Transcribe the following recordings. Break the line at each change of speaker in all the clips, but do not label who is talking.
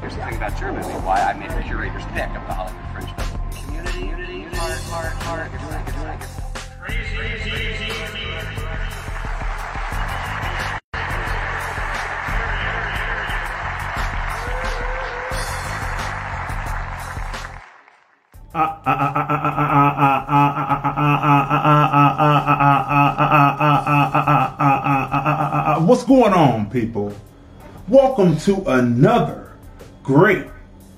Here's the thing about Germany, why I made the curator's pick of the Hollywood Fringe Festival. Community, unity, heart, heart, heart. It's like, it's like, it's
What's going on, people? Welcome to another great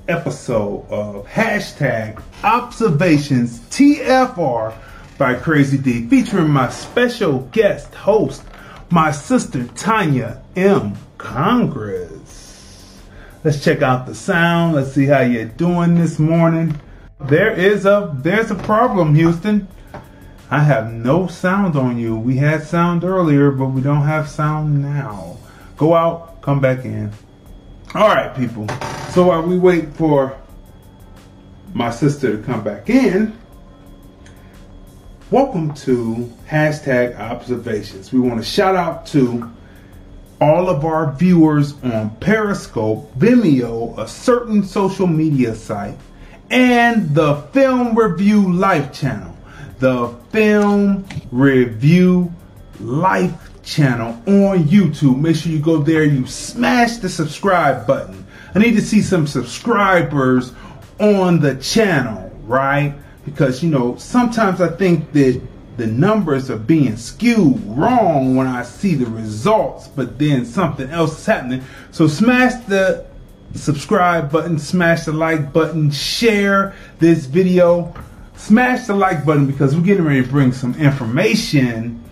episode of hashtag observations TFR by Crazy D, featuring my special guest host, my sister Tanya M. Congress. Let's check out the sound. Let's see how you're doing this morning. There is a there's a problem, Houston. I have no sound on you. We had sound earlier, but we don't have sound now. Go out, come back in. All right, people. So while we wait for my sister to come back in, welcome to hashtag observations. We want to shout out to all of our viewers on Periscope, Vimeo, a certain social media site, and the Film Review Life channel. The Film Review Life channel on YouTube. Make sure you go there, you smash the subscribe button. I need to see some subscribers on the channel, right? Because, you know, sometimes I think that the numbers are being skewed wrong when I see the results, but then something else is happening. So smash the subscribe button, smash the like button, share this video, smash the like button because we're getting ready to bring some information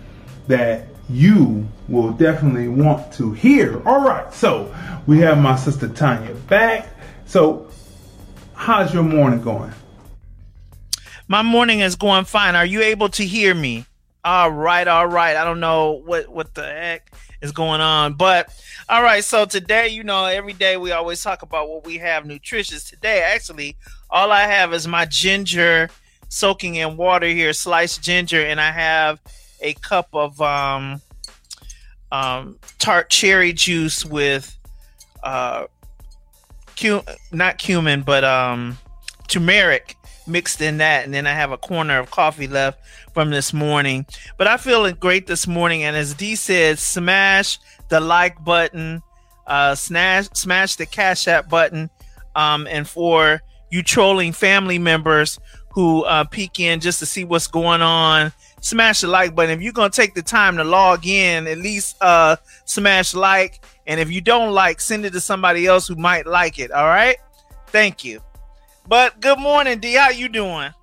that you will definitely want to hear. All right, so we have my sister Tanya back. So, how's your morning going?
My morning is going fine. Are you able to hear me? All right, all right. I don't know what what the heck is going on, but all right. So today, you know, every day we always talk about what we have nutritious. Today, actually, all I have is my ginger soaking in water here, sliced ginger, and I have a cup of um, um, tart cherry juice with uh, not cumin, but um, turmeric mixed in that, and then I have a corner of coffee left from this morning. But I feel great this morning, and as D said, smash the like button, uh, smash smash the Cash App button, um, and for you trolling family members who uh, peek in just to see what's going on, smash the like button. If you're gonna take the time to log in, at least uh, smash like, and if you don't like, send it to somebody else who might like it. All right, thank you. But good morning, D. How you doing?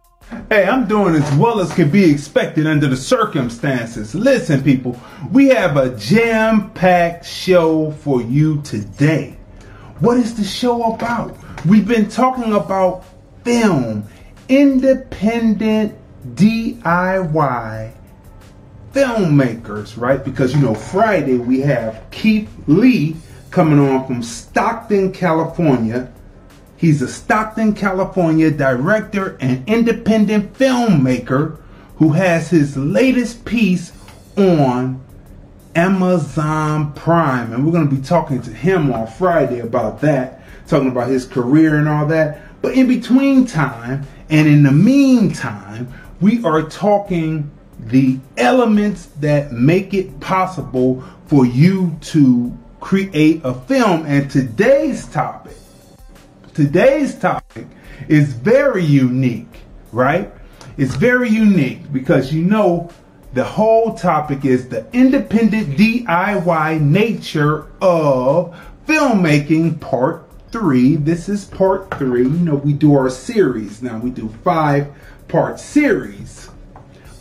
Hey, I'm doing as well as can be expected under the circumstances. Listen, people, we have a jam packed show for you today. What is the show about? We've been talking about film, independent DIY filmmakers, right? Because, you know, Friday we have Keith Lee coming on from Stockton, California He's a Stockton, California director and independent filmmaker who has his latest piece on Amazon Prime. And we're going to be talking to him on Friday about that, talking about his career and all that. But in between time and in the meantime, we are talking the elements that make it possible for you to create a film. And today's topic today's topic is very unique, right? It's very unique because you know the whole topic is the independent DIY nature of filmmaking part three. This is part three. You know, we do our series now, we do five part series,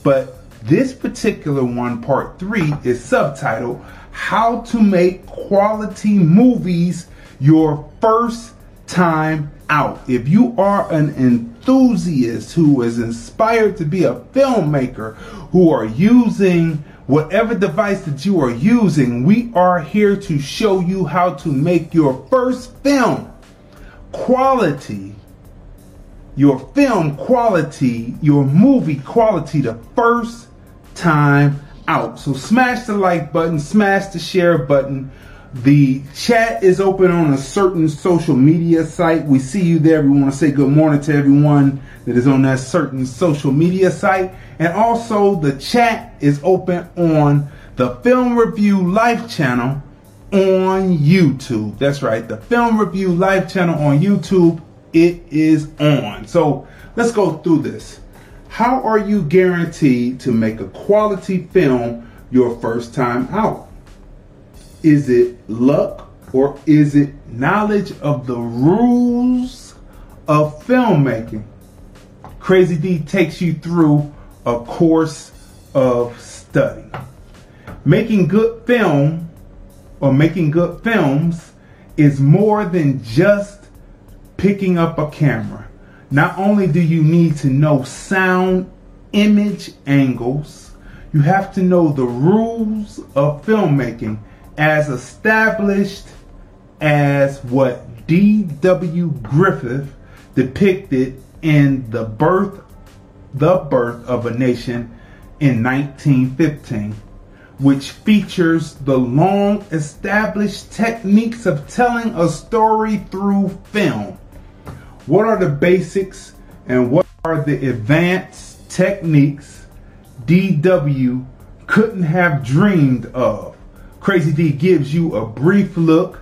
but this particular one, part three, is subtitled How to Make Quality Movies your first time out. If you are an enthusiast who is inspired to be a filmmaker, who are using whatever device that you are using, we are here to show you how to make your first film quality, your film quality, your movie quality the first time out. So smash the like button, smash the share button. The chat is open on a certain social media site. We see you there. We want to say good morning to everyone that is on that certain social media site. And also, the chat is open on the Film Review Life channel on YouTube. That's right, the Film Review Live channel on YouTube. It is on. So let's go through this. How are you guaranteed to make a quality film your first time out? Is it luck or is it knowledge of the rules of filmmaking? Crazy D takes you through a course of study. Making good film or making good films is more than just picking up a camera. Not only do you need to know sound, image angles, you have to know the rules of filmmaking as established as what D.W. Griffith depicted in The Birth The Birth of a Nation in 1915 which features the long established techniques of telling a story through film. What are the basics and what are the advanced techniques DW couldn't have dreamed of? Crazy D gives you a brief look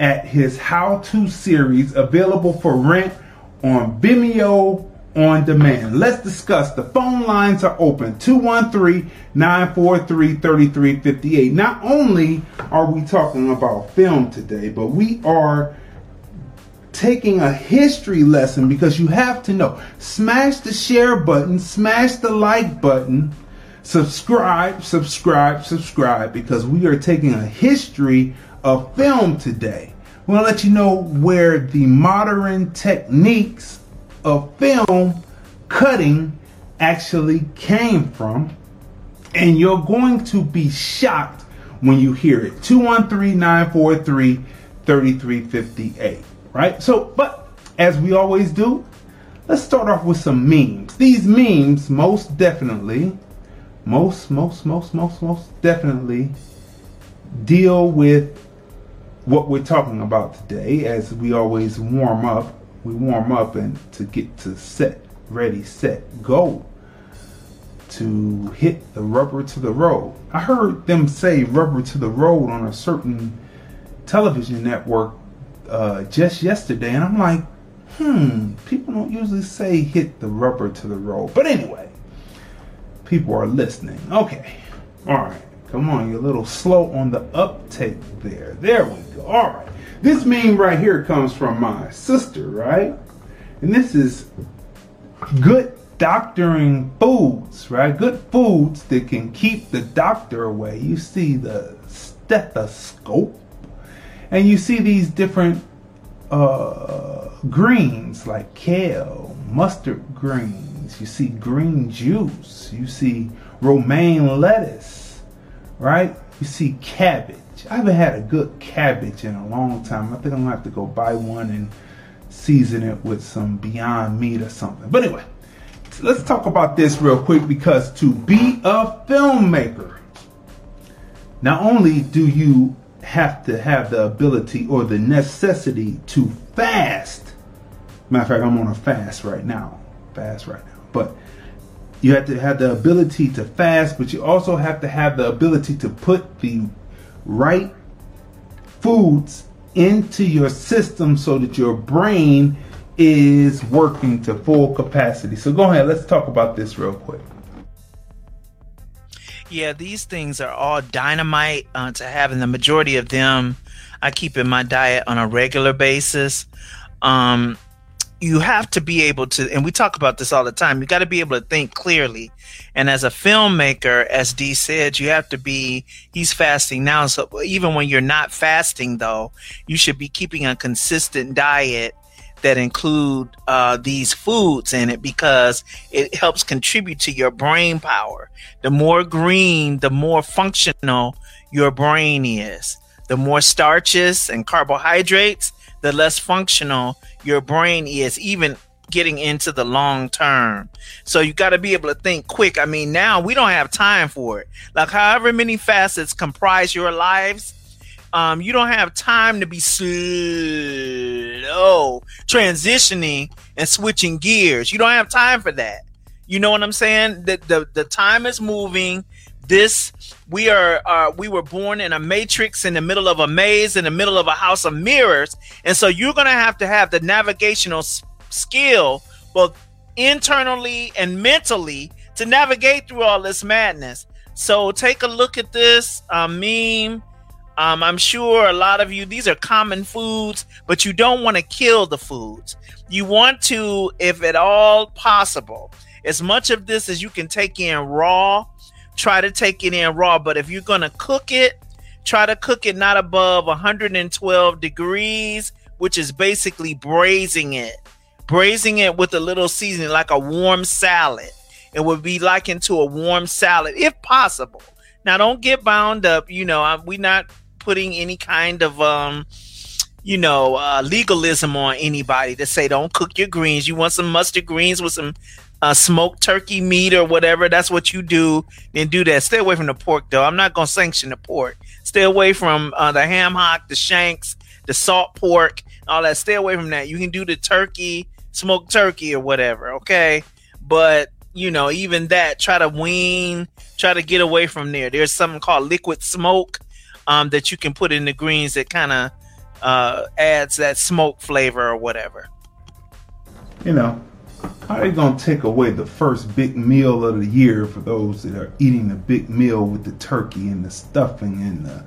at his how to series available for rent on Vimeo on demand. Let's discuss. The phone lines are open 213 943 3358. Not only are we talking about film today, but we are taking a history lesson because you have to know. Smash the share button, smash the like button, subscribe, subscribe, subscribe because we are taking a history of film today. We want to let you know where the modern techniques of film cutting actually came from. And you're going to be shocked when you hear it. 213 943 3358. Right? So, but as we always do, let's start off with some memes. These memes, most definitely, most, most, most, most, most definitely deal with what we're talking about today as we always warm up we warm up and to get to set, ready, set, go to hit the rubber to the road. I heard them say rubber to the road on a certain television network uh, just yesterday, and I'm like, hmm, people don't usually say hit the rubber to the road. But anyway, people are listening. Okay, all right, come on, you're a little slow on the uptake there. There we go. All right. This meme right here comes from my sister, right? And this is good doctoring foods, right? Good foods that can keep the doctor away. You see the stethoscope, and you see these different uh, greens like kale, mustard greens. You see green juice. You see romaine lettuce, right? You see cabbage. I haven't had a good cabbage in a long time. I think I'm gonna have to go buy one and season it with some Beyond Meat or something. But anyway, let's talk about this real quick because to be a filmmaker, not only do you have to have the ability or the necessity to fast. Matter of fact, I'm on a fast right now. Fast right now. But you have to have the ability to fast, but you also have to have the ability to put the right foods into your system so that your brain is working to full capacity. So go ahead, let's talk about this real quick.
Yeah, these things are all dynamite uh, to have, and the majority of them I keep in my diet on a regular basis. Um, you have to be able to and we talk about this all the time you got to be able to think clearly and as a filmmaker as d said you have to be he's fasting now so even when you're not fasting though you should be keeping a consistent diet that include uh, these foods in it because it helps contribute to your brain power the more green the more functional your brain is the more starches and carbohydrates the less functional your brain is, even getting into the long term. So you got to be able to think quick. I mean, now we don't have time for it. Like, however many facets comprise your lives, um, you don't have time to be slow transitioning and switching gears. You don't have time for that. You know what I'm saying? The the, the time is moving this we are uh, we were born in a matrix in the middle of a maze in the middle of a house of mirrors and so you're to have to have the navigational s- skill both internally and mentally to navigate through all this madness so take a look at this uh, meme um, i'm sure a lot of you these are common foods but you don't want to kill the foods you want to if at all possible as much of this as you can take in raw try to take it in raw. But if you're gonna cook it, try to cook it not above 112 degrees, which is basically braising it. Braising it with a little seasoning, like a warm salad. It would be likened to a warm salad, if possible. Now, don't get bound up. You know, we're not putting any kind of um, you know, uh, legalism on anybody to say don't cook your greens. You want some mustard greens with some uh, smoked turkey meat or whatever, that's what you do, then do that. Stay away from the pork, though. I'm not going to sanction the pork. Stay away from uh, the ham hock, the shanks, the salt pork, all that. Stay away from that. You can do the turkey, smoked turkey or whatever, okay? But, you know, even that, try to wean, try to get away from there. There's something called liquid smoke um, that you can put in the greens that kind of uh, adds that smoke flavor or whatever.
You know, how are they gonna take away the first big meal of the year for those that are eating the big meal with the turkey and the stuffing and the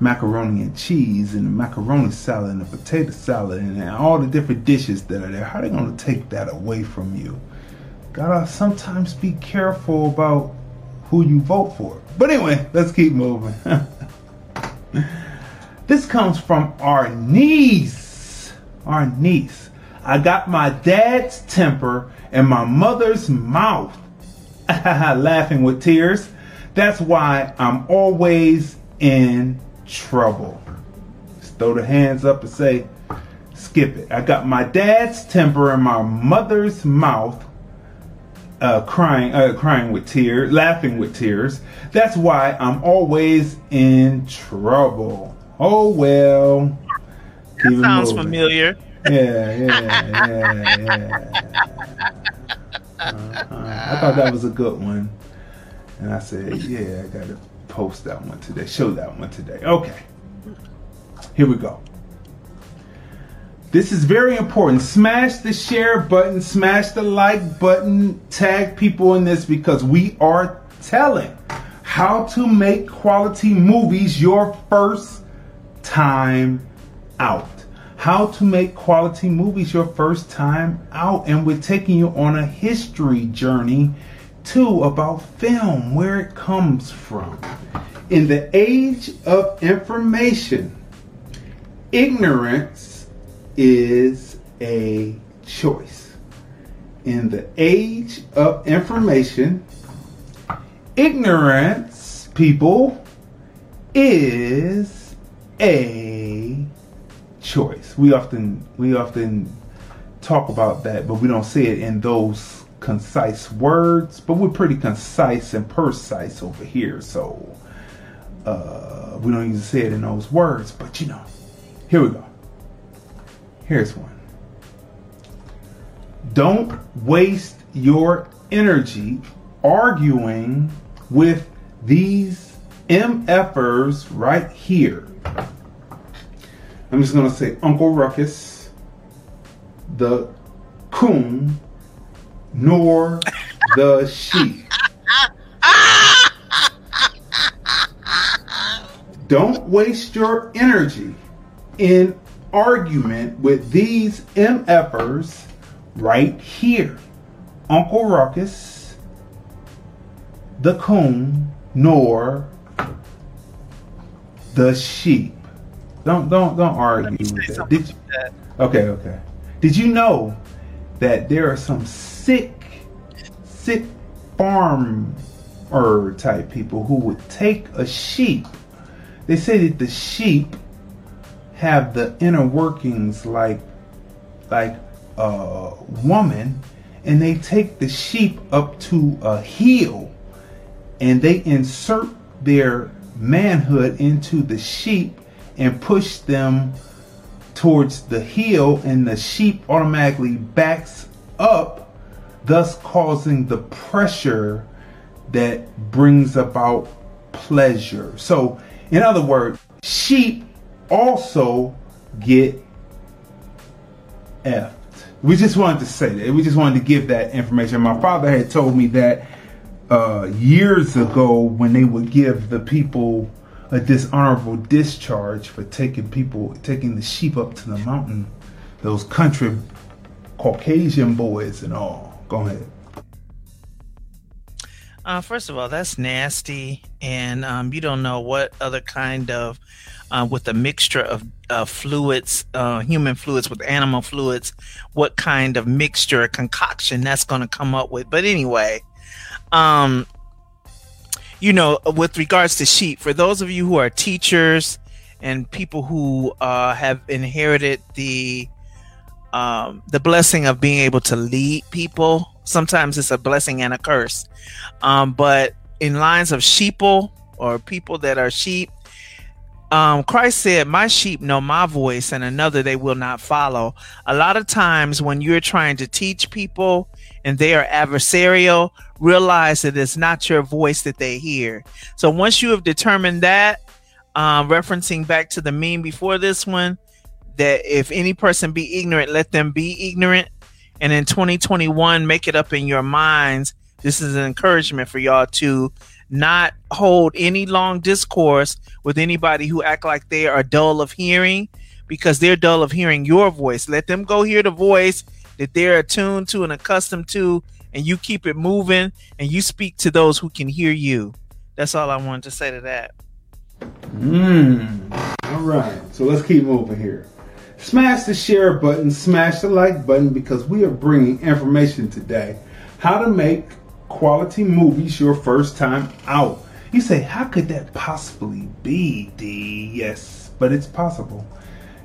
macaroni and cheese and the macaroni salad and the potato salad and all the different dishes that are there? How are they gonna take that away from you? Gotta sometimes be careful about who you vote for. But anyway, let's keep moving. this comes from our niece. Our niece. I got my dad's temper and my mother's mouth. Laughing with tears. That's why I'm always in trouble. Just throw the hands up and say, skip it. I got my dad's temper and my mother's mouth. Uh, crying, uh, crying with tears, laughing with tears. That's why I'm always in trouble. Oh well.
That sounds moving. familiar
yeah, yeah, yeah, yeah. Uh-huh. I thought that was a good one. And I said, yeah, I got to post that one today, show that one today. Okay. Here we go. This is very important. Smash the share button, smash the like button, tag people in this because we are telling how to make quality movies your first time out how to make quality movies your first time out. And we're taking you on a history journey too about film, where it comes from. In the age of information, ignorance is a choice. In the age of information, ignorance, people, is a choice. We often we often talk about that, but we don't say it in those concise words. But we're pretty concise and precise over here, so uh, we don't even say it in those words. But you know, here we go. Here's one. Don't waste your energy arguing with these MFers right here. I'm just gonna say Uncle Ruckus, the coon, nor the sheep. Don't waste your energy in argument with these MFers right here. Uncle Ruckus, the coon, nor the sheep. Don't don't don't argue with that. Did you, okay, okay. Did you know that there are some sick, sick farmer type people who would take a sheep? They say that the sheep have the inner workings like like a woman and they take the sheep up to a hill and they insert their manhood into the sheep and push them towards the heel and the sheep automatically backs up thus causing the pressure that brings about pleasure. So in other words sheep also get effed. We just wanted to say that. We just wanted to give that information. My father had told me that uh, years ago when they would give the people a dishonorable discharge for taking people, taking the sheep up to the mountain, those country Caucasian boys and all. Go ahead.
Uh, first of all, that's nasty, and um, you don't know what other kind of uh, with a mixture of uh, fluids, uh, human fluids with animal fluids, what kind of mixture, concoction that's going to come up with. But anyway, um, you know, with regards to sheep, for those of you who are teachers and people who uh, have inherited the um, the blessing of being able to lead people, sometimes it's a blessing and a curse. Um, but in lines of sheeple or people that are sheep, um, Christ said, My sheep know my voice, and another they will not follow. A lot of times, when you're trying to teach people and they are adversarial, realize that it's not your voice that they hear. So, once you have determined that, um, referencing back to the meme before this one, that if any person be ignorant, let them be ignorant. And in 2021, make it up in your minds. This is an encouragement for y'all to not hold any long discourse with anybody who act like they are dull of hearing because they're dull of hearing your voice. Let them go hear the voice that they're attuned to and accustomed to, and you keep it moving and you speak to those who can hear you. That's all I wanted to say to that.
Mmm. All right. So let's keep moving here. Smash the share button, smash the like button because we are bringing information today. How to make quality movies your first time out. You say, how could that possibly be, D? Yes, but it's possible.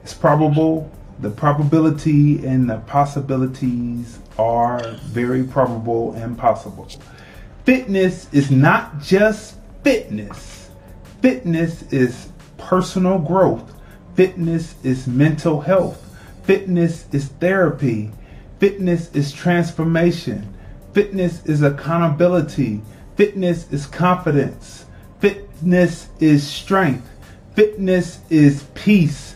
It's probable. The probability and the possibilities are very probable and possible. Fitness is not just fitness. Fitness is personal growth. Fitness is mental health. Fitness is therapy. Fitness is transformation. Fitness is accountability. Fitness is confidence. Fitness is strength. Fitness is peace.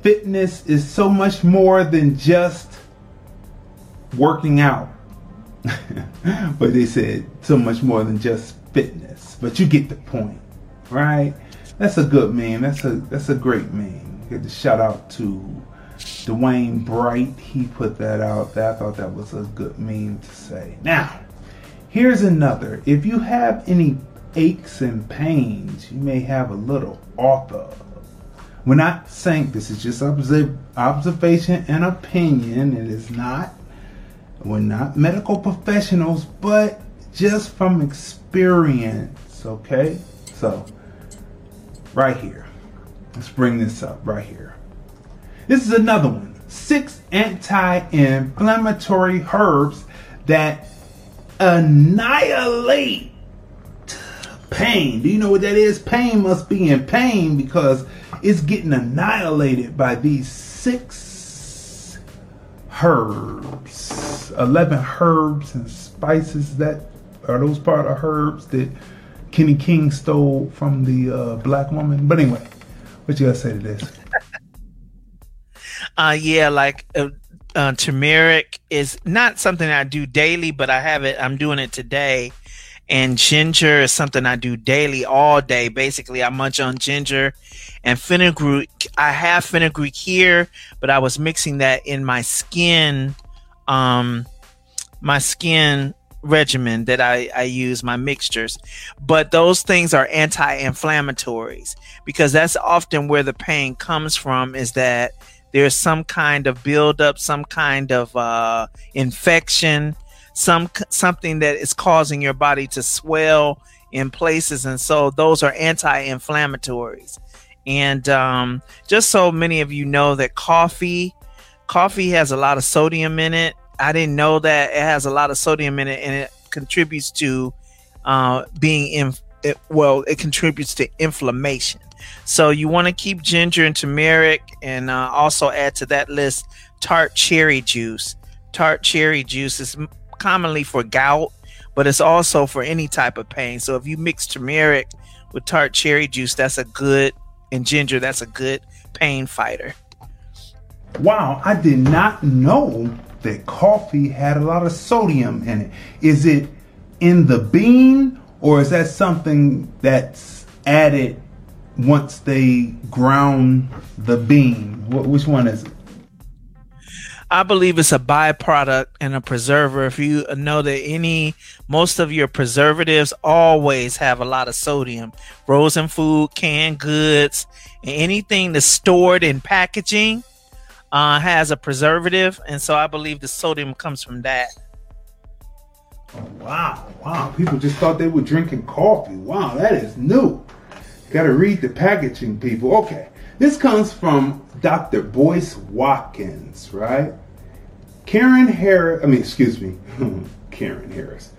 Fitness is so much more than just working out. but they said so much more than just fitness. But you get the point, right? That's a good meme. That's a that's a great meme. Get the shout out to Dwayne Bright, he put that out. I thought that was a good meme to say. Now, here's another. If you have any aches and pains, you may have a little author. We're not saying this is just observation and opinion. It is not. We're not medical professionals, but just from experience, okay? So, right here. Let's bring this up right here. This is another one. Six anti-inflammatory herbs that annihilate pain. Do you know what that is? Pain must be in pain because it's getting annihilated by these six herbs. 11 herbs and spices that are those part of herbs that Kenny King stole from the uh, black woman. But anyway, what you gotta say to this?
Uh, yeah, like uh, uh, turmeric is not something I do daily, but I have it. I'm doing it today. And ginger is something I do daily, all day. Basically, I munch on ginger and fenugreek. I have fenugreek here, but I was mixing that in my skin um my skin regimen that I, I use, my mixtures. But those things are anti-inflammatories because that's often where the pain comes from is that there's some kind of buildup, some kind of uh, infection, some something that is causing your body to swell in places, and so those are anti-inflammatories. And um, just so many of you know that coffee, coffee has a lot of sodium in it. I didn't know that it has a lot of sodium in it, and it contributes to uh, being in. It, well, it contributes to inflammation. So you want to keep ginger and turmeric, and uh, also add to that list tart cherry juice. Tart cherry juice is commonly for gout, but it's also for any type of pain. So if you mix turmeric with tart cherry juice, that's a good and ginger, that's a good pain fighter.
Wow, I did not know that coffee had a lot of sodium in it. Is it in the bean or is that something that's added once they ground the bean? which one is it?
I believe it's a byproduct and a preserver. If you know that any, most of your preservatives always have a lot of sodium. Frozen food, canned goods, anything that's stored in packaging uh, has a preservative, and so I believe the sodium comes from that.
wow, wow! People just thought they were drinking coffee. Wow, that is new. Got to read the packaging, people. Okay, this comes from Dr. Boyce Watkins, right? Karen Harris, I mean, excuse me, Karen Harris.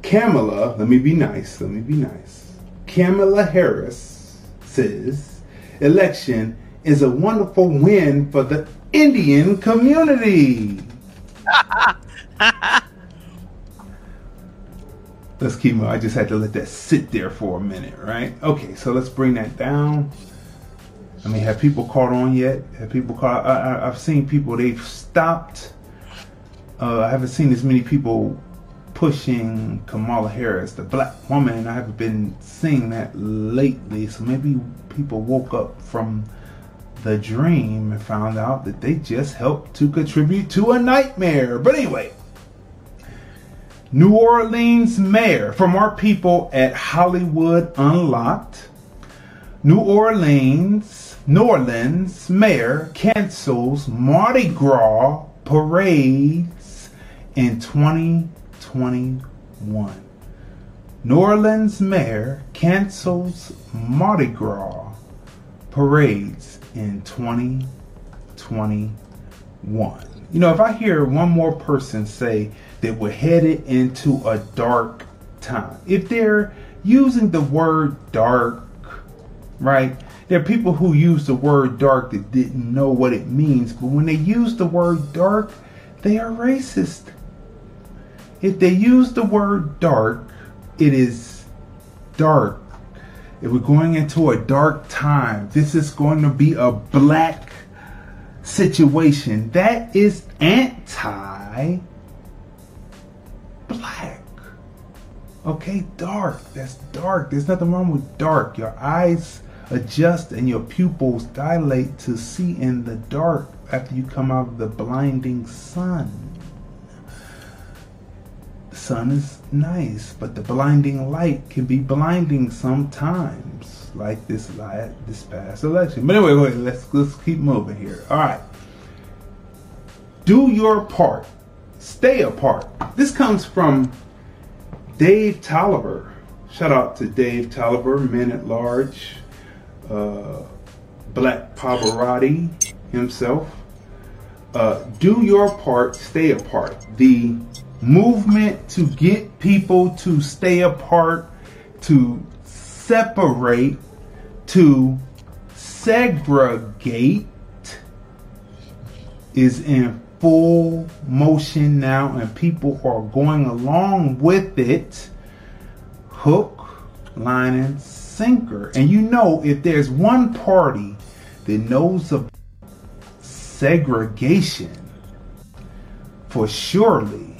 Kamala, let me be nice, let me be nice. Kamala Harris says election is a wonderful win for the Indian community. let's keep I just had to let that sit there for a minute, right? Okay, so let's bring that down. I mean, have people caught on yet? Have people caught? I, have seen people they've stopped. Uh, I haven't seen as many people pushing Kamala Harris, the black woman. I haven't been seeing that lately. So maybe people woke up from the dream and found out that they just helped to contribute to a nightmare. But anyway, New Orleans mayor from our people at Hollywood Unlocked. New Orleans New Orleans mayor cancels Mardi Gras parades in 2021. New Orleans mayor cancels Mardi Gras parades in 2021. You know, if I hear one more person say that we're headed into a dark time, if they're using the word dark, right? There are people who use the word dark that didn't know what it means, but when they use the word dark, they are racist. If they use the word dark, it is dark. If we're going into a dark time, this is going to be a black situation. That is anti black. Okay, dark. That's dark. There's nothing wrong with dark. Your eyes adjust and your pupils dilate to see in the dark after you come out of the blinding sun. The sun is nice, but the blinding light can be blinding sometimes, like this this past election. But anyway, wait, let's let's keep moving here. All right. Do your part. Stay apart. This comes from Dave Tolliver. Shout out to Dave Tolliver, Men at Large, uh, Black Pavarotti himself. Uh, do your part, stay apart. The movement to get people to stay apart, to separate, to segregate is in full motion now, and people are going along with it. Hook, line, and sinker. And you know, if there's one party that knows of segregation, for surely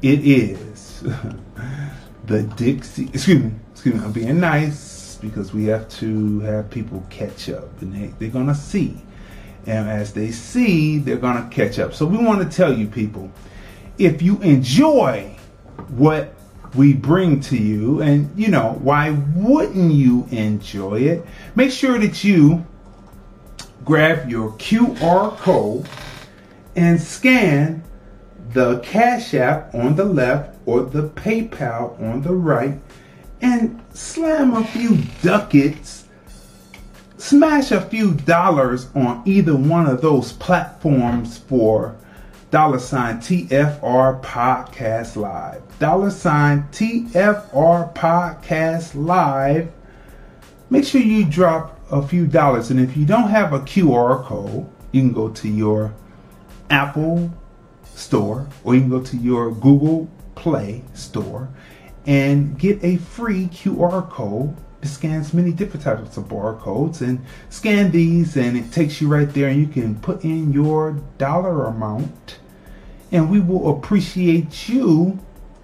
it is the Dixie. Excuse me, excuse me, I'm being nice because we have to have people catch up and they, they're going to see And as they see, they're going to catch up. So we want to tell you, people, if you enjoy what we bring to you, and you know, why wouldn't you enjoy it? Make sure that you grab your QR code and scan the Cash App on the left or the PayPal on the right and slam a few ducats, smash a few dollars on either one of those platforms for dollar sign TFR Podcast Live. Dollar sign TFR Podcast Live. Make sure you drop a few dollars. And if you don't have a QR code, you can go to your Apple store or you can go to your Google Play store and get a free QR code it scans many different types of barcodes and scan these and it takes you right there and you can put in your dollar amount and we will appreciate you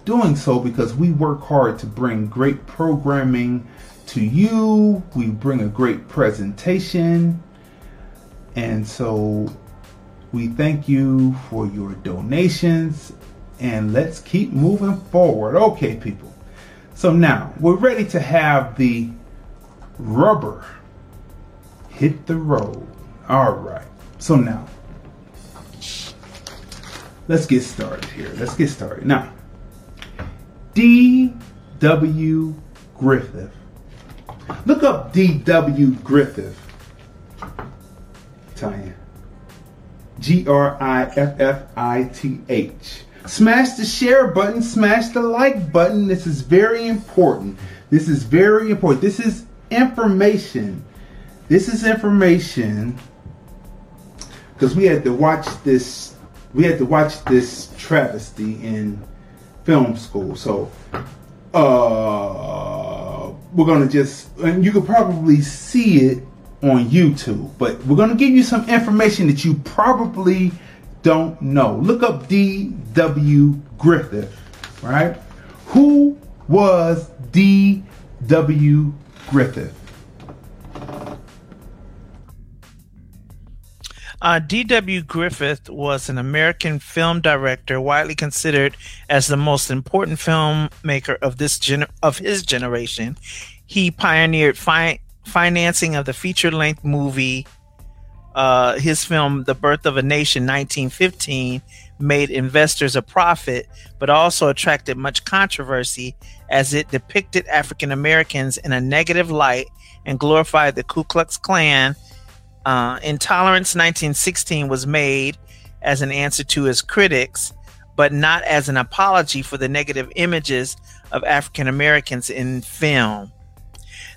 doing so because we work hard to bring great programming to you. We bring a great presentation. And so we thank you for your donations and let's keep moving forward. Okay, people. So now we're ready to have the rubber hit the road. All right. So now let's get started here. Let's get started. Now, D.W. Griffith. Look up D.W. Griffith. Tanya. G R I F F I T H. Smash the share button, smash the like button. This is very important. This is very important. This is information. This is information because we had to watch this we had to watch this travesty in film school. So uh, we're gonna just and you could probably see it on YouTube, but we're gonna give you some information that you probably don't know. Look up D.W. Griffith, right? Who was D.W. Griffith?
Uh, D.W. Griffith was an American film director, widely considered as the most important filmmaker of this gen- of his generation. He pioneered fi- financing of the feature-length movie. Uh, his film, *The Birth of a Nation* (1915), made investors a profit, but also attracted much controversy as it depicted African Americans in a negative light and glorified the Ku Klux Klan uh, Intolerance 1916 was made as an answer to his critics, but not as an apology for the negative images of African Americans in film.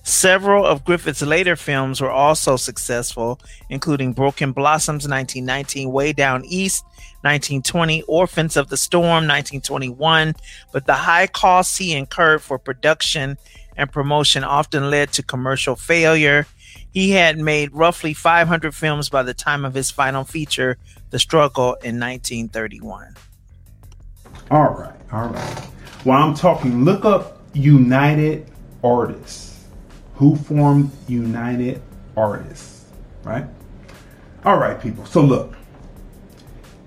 Several of Griffith's later films were also successful, including Broken Blossoms 1919, Way Down East 1920, Orphans of the Storm 1921, but the high costs he incurred for production and promotion often led to commercial failure he had made roughly 500 films by the time of his final feature, The Struggle, in 1931.
All right, all right. While I'm talking, look up United Artists. Who formed United Artists, right? All right, people. So look,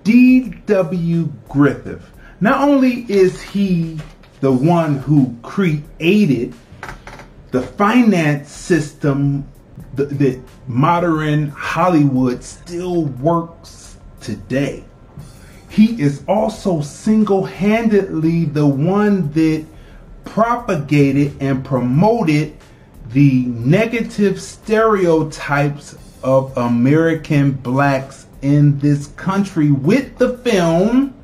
D.W. Griffith. Not only is he the one who created the finance system that modern Hollywood still works today. He is also single handedly the one that propagated and promoted the negative stereotypes of American blacks in this country with the film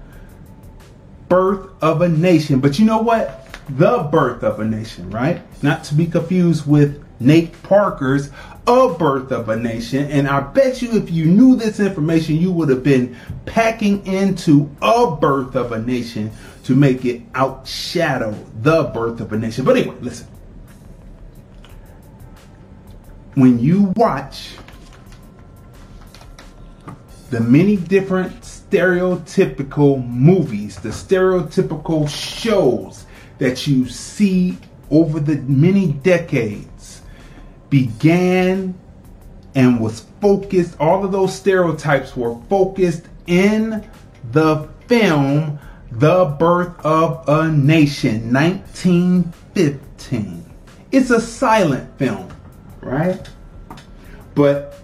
Birth of a Nation. But you know what? The Birth of a Nation, right? Not to be confused with Nate Parker's A Birth of a Nation. And I bet you if you knew this information, you would have been packing into A Birth of a Nation to make it outshadow The Birth of a Nation. But anyway, listen. When you watch the many different stereotypical movies, the stereotypical shows that you see over the many decades, began and was focused, all of those stereotypes were focused in the film The Birth of a Nation, 1915. It's a silent film, right? But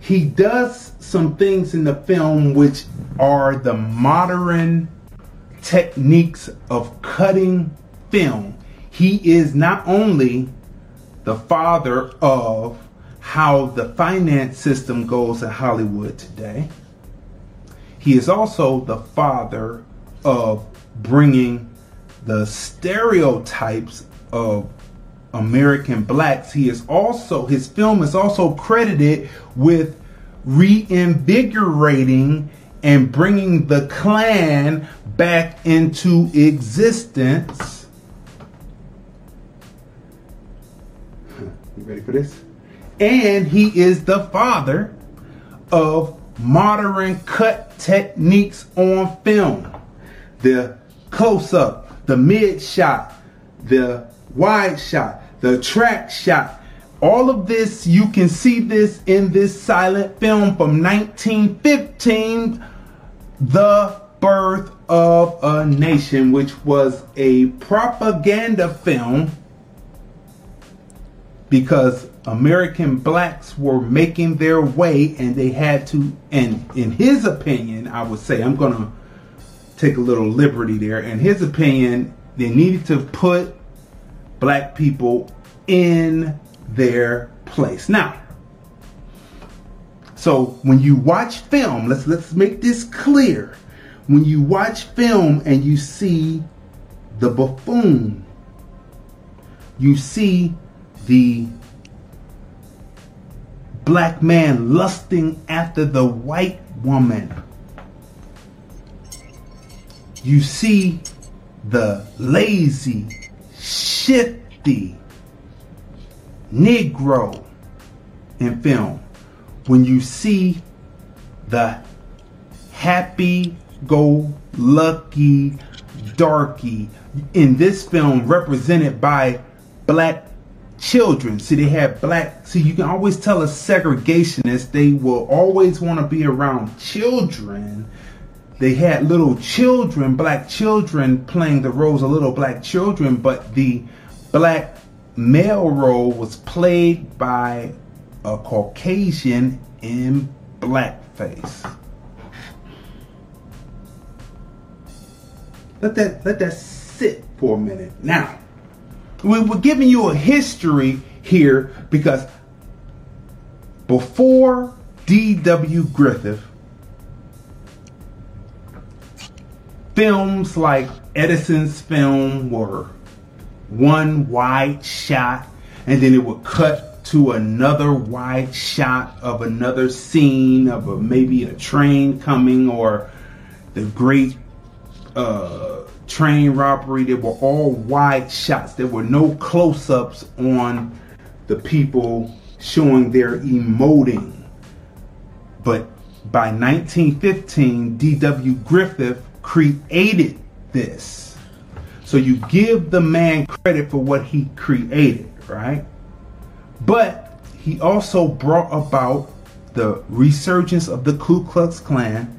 he does some things in the film which are the modern techniques of cutting film. He is not only the father of how the finance system goes in Hollywood today, he is also the father of bringing the stereotypes of American blacks. He is also, his film is also credited with reinvigorating and bringing the Klan back into existence. You ready for this? And he is the father of modern cut techniques on film. The close up, the mid shot, the wide shot, the track shot. All of this, you can see this in this silent film from 1915, The Birth of a Nation, which was a propaganda film because American blacks were making their way and they had to, and in his opinion, I would say, I'm going to take a little liberty there. In his opinion, they needed to put black people in their place. Now, so when you watch film, let's let's make this clear. When you watch film and you see the buffoon, you see the black man lusting after the white woman. You see the lazy, shifty Negro in film. When you see the happy go lucky darky in this film represented by black children. See, they have black. See, you can always tell a segregationist, they will always want to be around children. They had little children, black children, playing the roles of little black children, but the black male role was played by a Caucasian in blackface. Let that let that sit for a minute. Now, we we're giving you a history here because before D.W. Griffith, films like Edison's film were one wide shot, and then it would cut to another wide shot of another scene of a, maybe a train coming or the great uh, train robbery. They were all wide shots. There were no close ups on the people showing their emoting. But by 1915, D.W. Griffith created this. So you give the man credit for what he created, right? But he also brought about the resurgence of the Ku Klux Klan,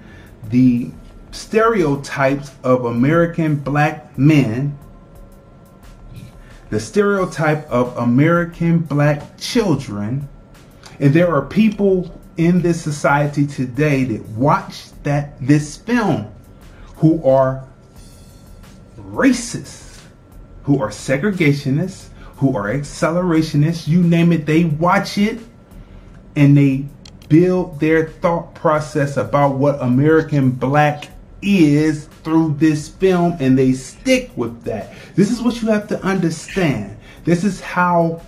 the stereotypes of American black men, the stereotype of American black children, and there are people in this society today that watch that this film who are racists, who are segregationists, who are accelerationists, you name it, they watch it and they build their thought process about what American black is through this film and they stick with that. This is what you have to understand. This is how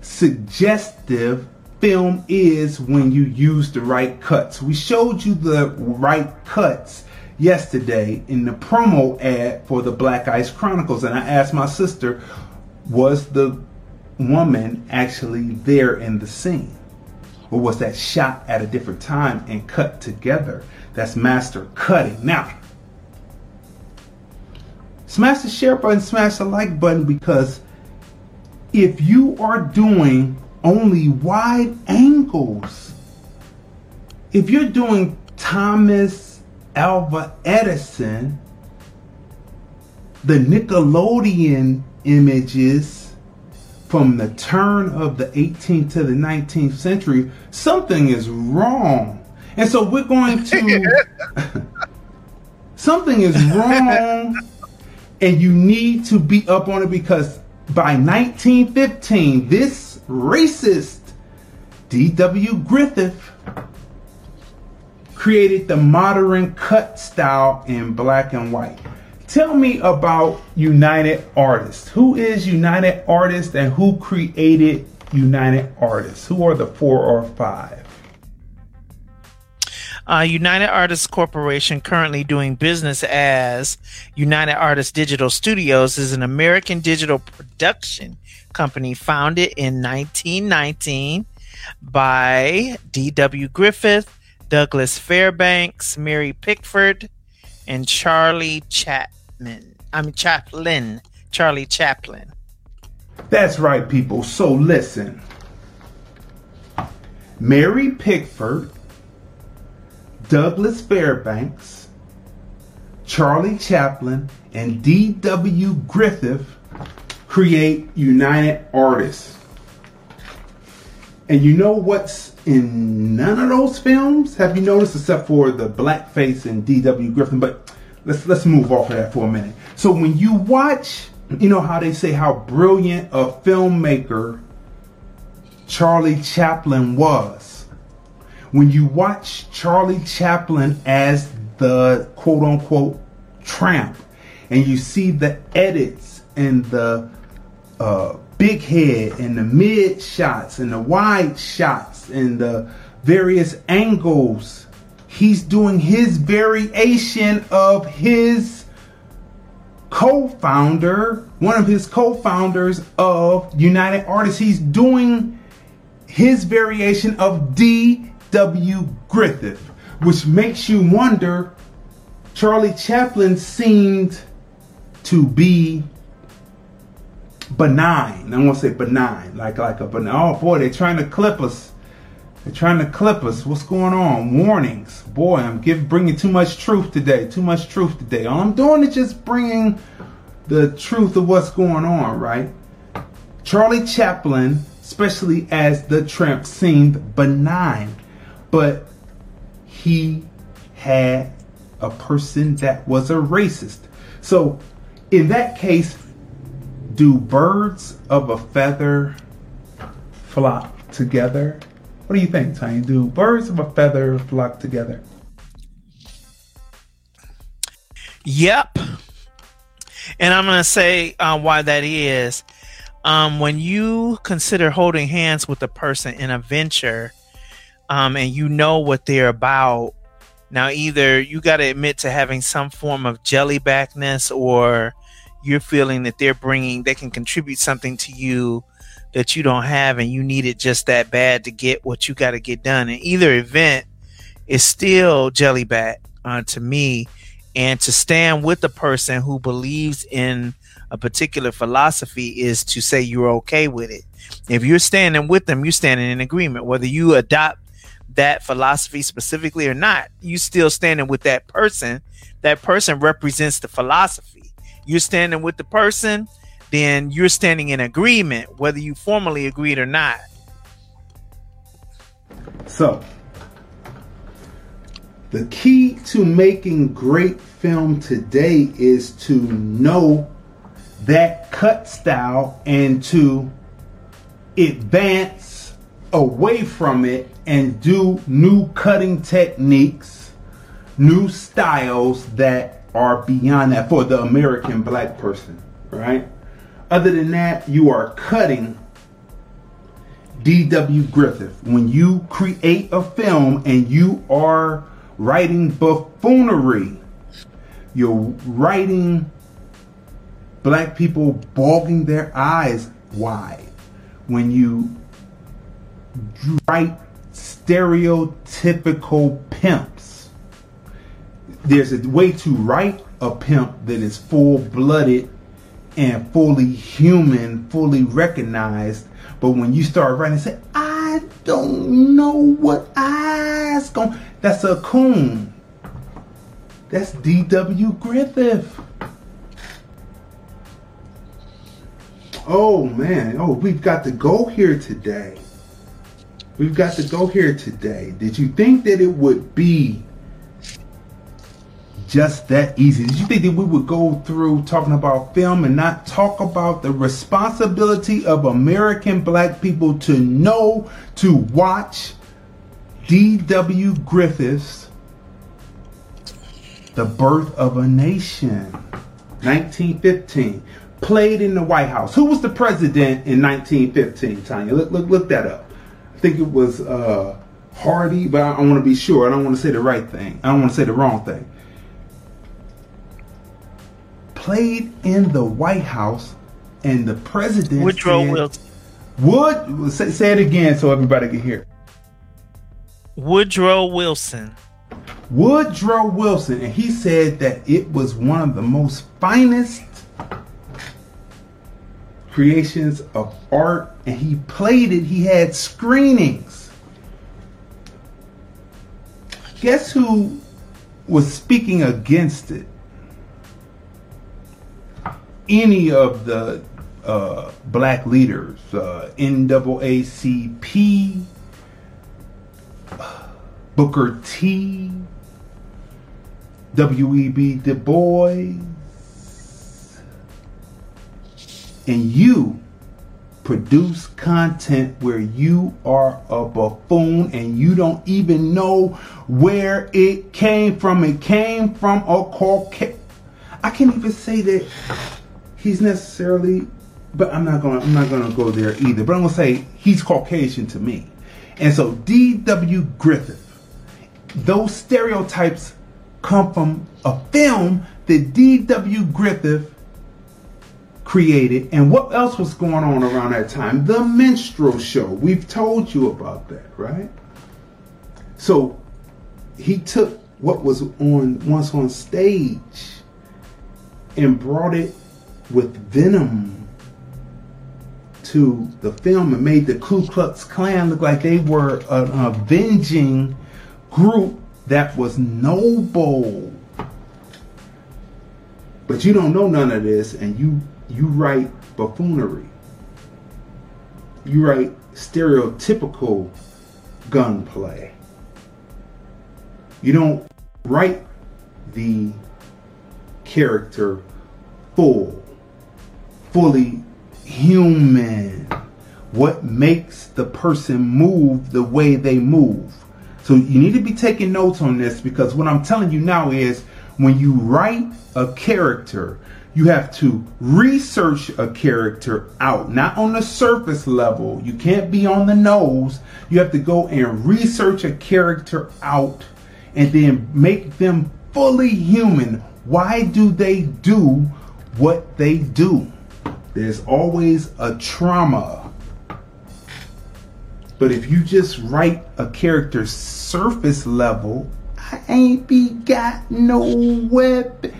suggestive film is when you use the right cuts. We showed you the right cuts yesterday in the promo ad for the Black Ice Chronicles and I asked my sister was the woman actually there in the scene? Or was that shot at a different time and cut together? That's master cutting. Now, smash the share button, smash the like button because if you are doing only wide angles. If you're doing Thomas Alva Edison, the Nickelodeon images from the turn of the 18th to the 19th century, something is wrong. And so we're going to. something is wrong, and you need to be up on it because by 1915, this racist D.W. Griffith created the modern cut style in black and white. Tell me about United Artists. Who is United Artists and who created United Artists? Who are the four or five?
Uh, United Artists Corporation, currently doing business as United Artists Digital Studios, is an American digital production company founded in 1919 by D.W. Griffith, Douglas Fairbanks, Mary Pickford, and Charlie Chapman. I mean Chaplin. Charlie Chaplin.
That's right, people. So listen. Mary Pickford Douglas Fairbanks, Charlie Chaplin, and D.W. Griffith create United Artists. And you know what's in none of those films? Have you noticed, except for the blackface and D.W. Griffin? But let's let's move off of that for a minute. So when you watch, you know how they say how brilliant a filmmaker Charlie Chaplin was when you watch Charlie Chaplin as the quote unquote tramp and you see the edits and the uh, big head and the mid shots and the wide shots and the various angles, he's doing his variation of his co-founder, one of his co-founders of United Artists. He's doing his variation of D W. Griffith, which makes you wonder Charlie Chaplin seemed to be benign. I want to say benign, like like a benign. Oh boy, they're trying to clip us. They're trying to clip us. What's going on? Warnings. Boy, I'm giving bringing too much truth today. Too much truth today. All I'm doing is just bringing the truth of what's going on, right? Charlie Chaplin, especially as the tramp, seemed benign but he had a person that was a racist. So, in that case, do birds of a feather flock together? What do you think, Tiny? Do birds of a feather flock together?
Yep. And I'm going to say uh, why that is. Um, when you consider holding hands with a person in a venture, um, and you know what they're about. Now, either you got to admit to having some form of jellybackness, or you're feeling that they're bringing, they can contribute something to you that you don't have, and you need it just that bad to get what you got to get done. And either event is still jellyback uh, to me, and to stand with the person who believes in a particular philosophy is to say you're okay with it. If you're standing with them, you're standing in agreement. Whether you adopt that philosophy specifically or not, you still standing with that person. That person represents the philosophy. You're standing with the person, then you're standing in agreement, whether you formally agreed or not.
So, the key to making great film today is to know that cut style and to advance away from it and do new cutting techniques, new styles that are beyond that for the American black person, right? Other than that, you are cutting D.W. Griffith. When you create a film and you are writing buffoonery, you're writing black people bogging their eyes wide. When you write stereotypical pimps. There's a way to write a pimp that is full blooded and fully human, fully recognized. But when you start writing, say, I don't know what I's going. That's a coon. That's D.W. Griffith. Oh man, oh we've got to go here today. We've got to go here today. Did you think that it would be just that easy? Did you think that we would go through talking about film and not talk about the responsibility of American black people to know, to watch D.W. Griffith's The Birth of a Nation, 1915, played in the White House. Who was the president in 1915, Tanya? Look, look, look that up I think it was uh, Hardy, but I, I want to be sure. I don't want to say the right thing. I don't want to say the wrong thing. Played in the White House, and the president.
Woodrow Wilson.
Wood. Say, say it again so everybody can hear.
Woodrow Wilson.
Woodrow Wilson, and he said that it was one of the most finest creations of art and he played it. He had screenings. Guess who was speaking against it? Any of the uh, black leaders, uh, NAACP, Booker T, W.E.B. Du Bois, and you produce content where you are a buffoon and you don't even know where it came from. It came from a Caucasian. I can't even say that he's necessarily, but I'm not gonna. I'm not gonna go there either. But I'm gonna say he's Caucasian to me. And so D.W. Griffith, those stereotypes come from a film that D.W. Griffith created. And what else was going on around that time? The minstrel show. We've told you about that, right? So he took what was on once on stage and brought it with venom to the film and made the Ku Klux Klan look like they were an avenging group that was noble. But you don't know none of this, and you you write buffoonery. You write stereotypical gunplay. You don't write the character full, fully human. What makes the person move the way they move. So you need to be taking notes on this because what I'm telling you now is when you write a character, you have to research a character out, not on the surface level. You can't be on the nose. You have to go and research a character out and then make them fully human. Why do they do what they do? There's always a trauma. But if you just write a character surface level, I ain't be got no weapon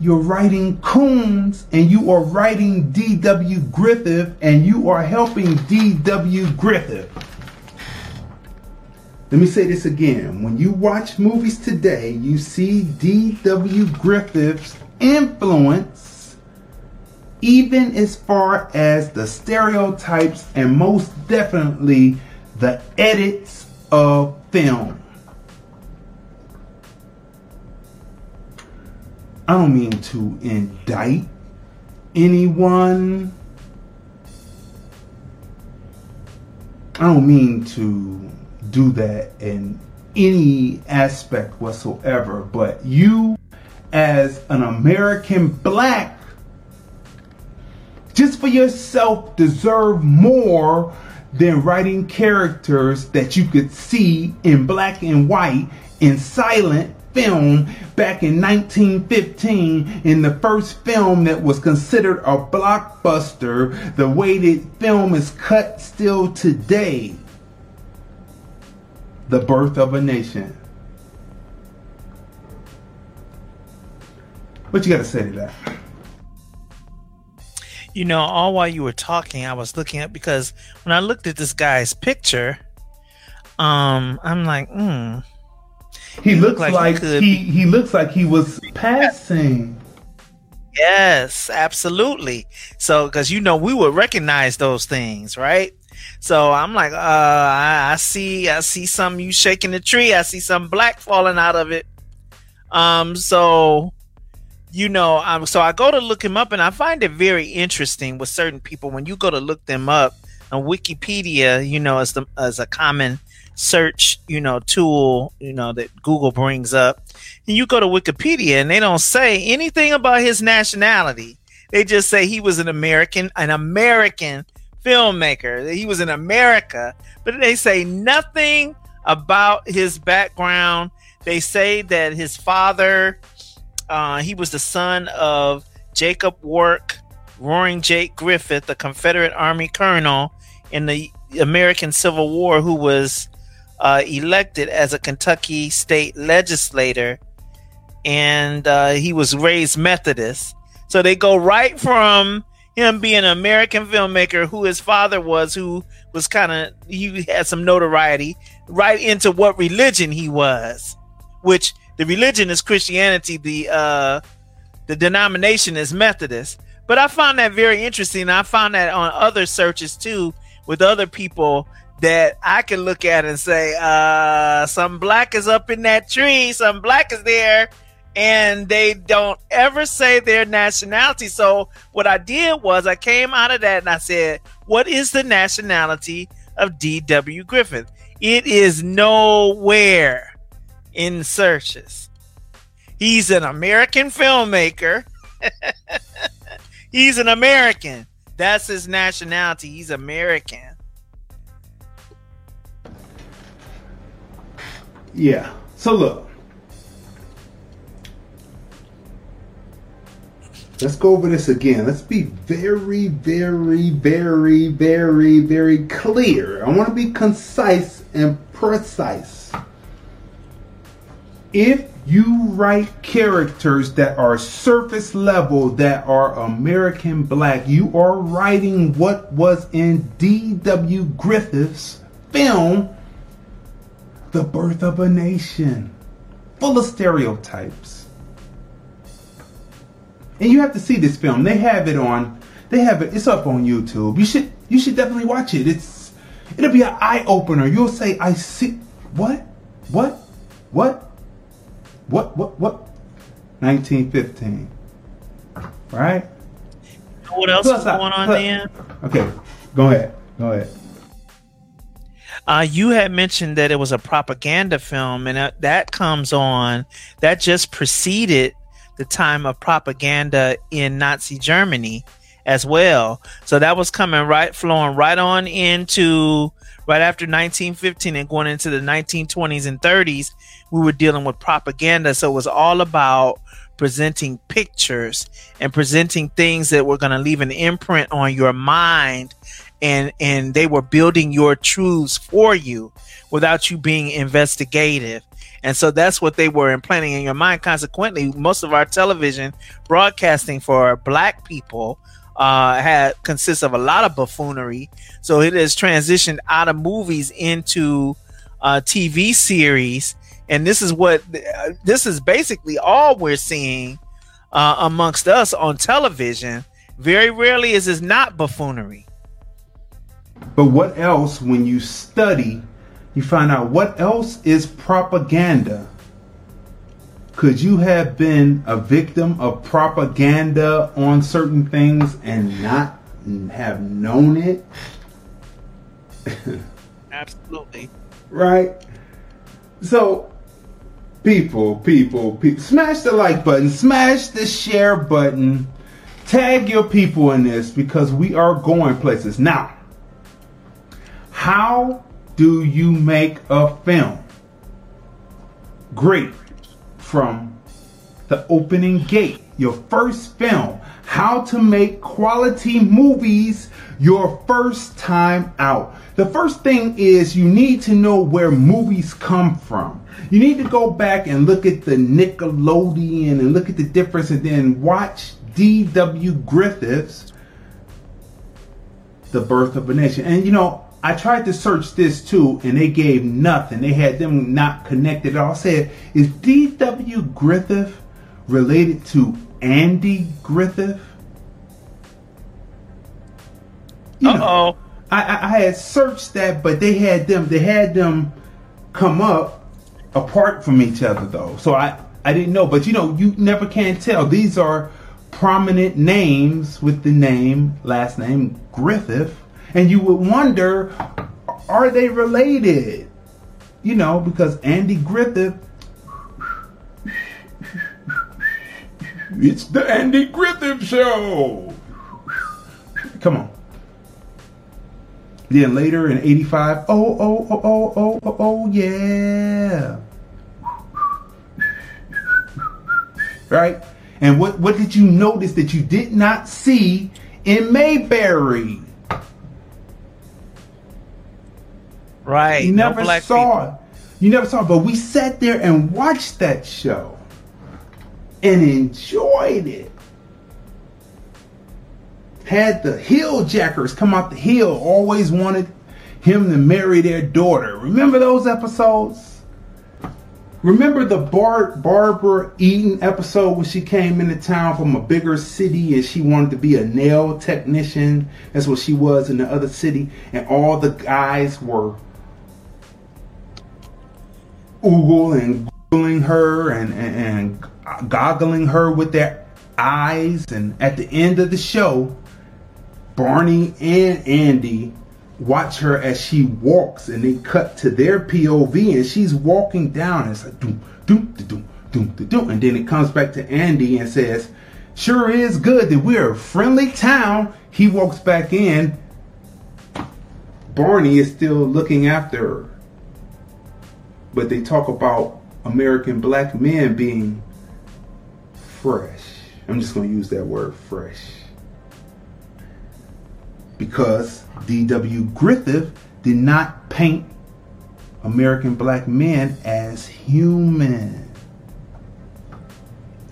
you're writing Coons and you are writing D.W. Griffith and you are helping D.W. Griffith. Let me say this again. When you watch movies today, you see D.W. Griffith's influence, even as far as the stereotypes and most definitely the edits of film. I don't mean to indict anyone. I don't mean to do that in any aspect whatsoever, but you, as an American black, just for yourself, deserve more than writing characters that you could see in black and white in silent film back in 1915 in the first film that was considered a blockbuster. The way that film is cut still today. The birth of a nation. What you got to say to that
You know, all while you were talking, I was looking up because when I looked at this guy's picture, um, I'm like, hmm.
He, looks like, like he, he, he looks like he was passing.
Yes, absolutely. So, because you know, we would recognize those things, right? So I'm like, uh, I, I see, I see some you shaking the tree. I see some black falling out of it. Um, so you know, um, so I go to look him up, and I find it very interesting with certain people when you go to look them up on Wikipedia. You know, as the as a common search, you know, tool, you know, that Google brings up. And you go to Wikipedia and they don't say anything about his nationality. They just say he was an American, an American filmmaker. He was in America, but they say nothing about his background. They say that his father, uh, he was the son of Jacob Wark, Roaring Jake Griffith, a Confederate Army colonel in the American Civil War, who was uh, elected as a Kentucky state legislator, and uh, he was raised Methodist. So they go right from him being an American filmmaker, who his father was, who was kind of he had some notoriety, right into what religion he was, which the religion is Christianity, the uh, the denomination is Methodist. But I found that very interesting. I found that on other searches too, with other people that I can look at and say, uh, some black is up in that tree, some black is there, and they don't ever say their nationality. So what I did was I came out of that and I said, what is the nationality of D.W. Griffith? It is nowhere in searches. He's an American filmmaker. He's an American. That's his nationality. He's American.
Yeah. So look. Let's go over this again. Let's be very, very, very, very, very clear. I want to be concise and precise. If you write characters that are surface level, that are American black, you are writing what was in D.W. Griffith's film the Birth of a Nation, full of stereotypes. And you have to see this film. They have it on. They have it. It's up on YouTube. You should. You should definitely watch it. It's. It'll be an eye opener. You'll say, "I see." What? What? What? What? What? What? 1915. Right.
What else plus, is going on there?
Okay, go ahead. Go ahead.
Uh, you had mentioned that it was a propaganda film, and that, that comes on. That just preceded the time of propaganda in Nazi Germany as well. So that was coming right, flowing right on into right after 1915 and going into the 1920s and 30s. We were dealing with propaganda. So it was all about presenting pictures and presenting things that were going to leave an imprint on your mind and and they were building your truths for you without you being investigative and so that's what they were implanting in your mind consequently most of our television broadcasting for black people uh, had consists of a lot of buffoonery. So it has transitioned out of movies into uh, tv series. And this is what uh, this is basically all we're seeing uh, amongst us on television. Very rarely is this not buffoonery.
But what else, when you study, you find out what else is propaganda? Could you have been a victim of propaganda on certain things and not have known it?
Absolutely.
right? So, people, people, people, smash the like button, smash the share button, tag your people in this because we are going places. Now, how do you make a film great from the opening gate? Your first film. How to make quality movies your first time out. The first thing is you need to know where movies come from. You need to go back and look at the Nickelodeon and look at the difference and then watch D.W. Griffiths the birth of a nation. And you know, I tried to search this too, and they gave nothing. They had them not connected at all. I said, is D.W. Griffith related to Andy Griffith? You
Uh oh.
I, I, I had searched that, but they had them. They had them come up apart from each other, though. So I I didn't know. But you know, you never can tell. These are prominent names with the name last name Griffith, and you would wonder, are they related? You know, because Andy Griffith. It's the Andy Griffith Show. Come on. Then later in 85, oh, oh, oh, oh, oh, oh, oh, oh yeah. Right? And what, what did you notice that you did not see in Mayberry?
Right.
You
no
never
black
saw
people.
it. You never saw it. But we sat there and watched that show and enjoyed it. Had the Hilljackers come out the hill, always wanted him to marry their daughter. Remember those episodes? Remember the Bar- Barbara Eden episode when she came into town from a bigger city and she wanted to be a nail technician? That's what she was in the other city, and all the guys were oogle and googling her and, and, and goggling her with their eyes. And at the end of the show, Barney and Andy watch her as she walks, and they cut to their POV, and she's walking down. And it's like doom, doom, da, doom, doom, doom, and then it comes back to Andy and says, "Sure is good that we're a friendly town." He walks back in. Barney is still looking after her, but they talk about American black men being fresh. I'm just going to use that word, fresh because D.W. Griffith did not paint American black men as human.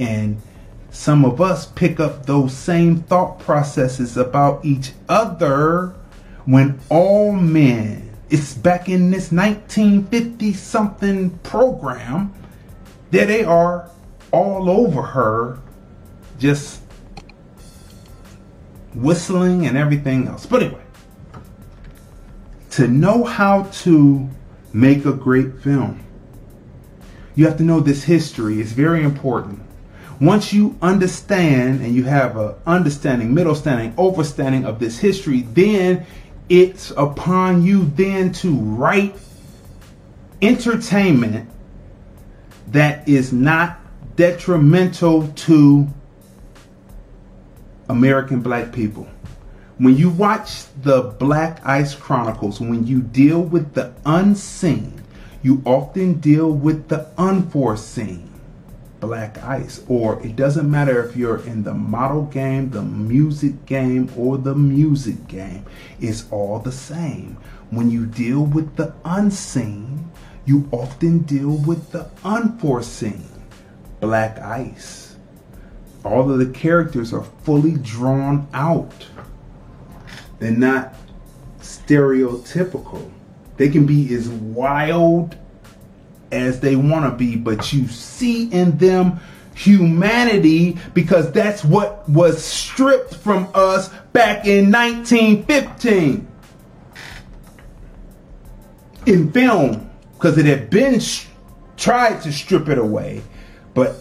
And some of us pick up those same thought processes about each other when all men, it's back in this 1950 something program, there they are all over her, just whistling and everything else. But anyway, to know how to make a great film, you have to know this history. It's very important. Once you understand and you have a understanding, middle standing, overstanding of this history, then it's upon you then to write entertainment that is not detrimental to American black people. When you watch the Black Ice Chronicles, when you deal with the unseen, you often deal with the unforeseen. Black Ice, or it doesn't matter if you're in the model game, the music game, or the music game, it's all the same. When you deal with the unseen, you often deal with the unforeseen. Black Ice all of the characters are fully drawn out. They're not stereotypical. They can be as wild as they want to be, but you see in them humanity because that's what was stripped from us back in 1915 in film because it had been sh- tried to strip it away, but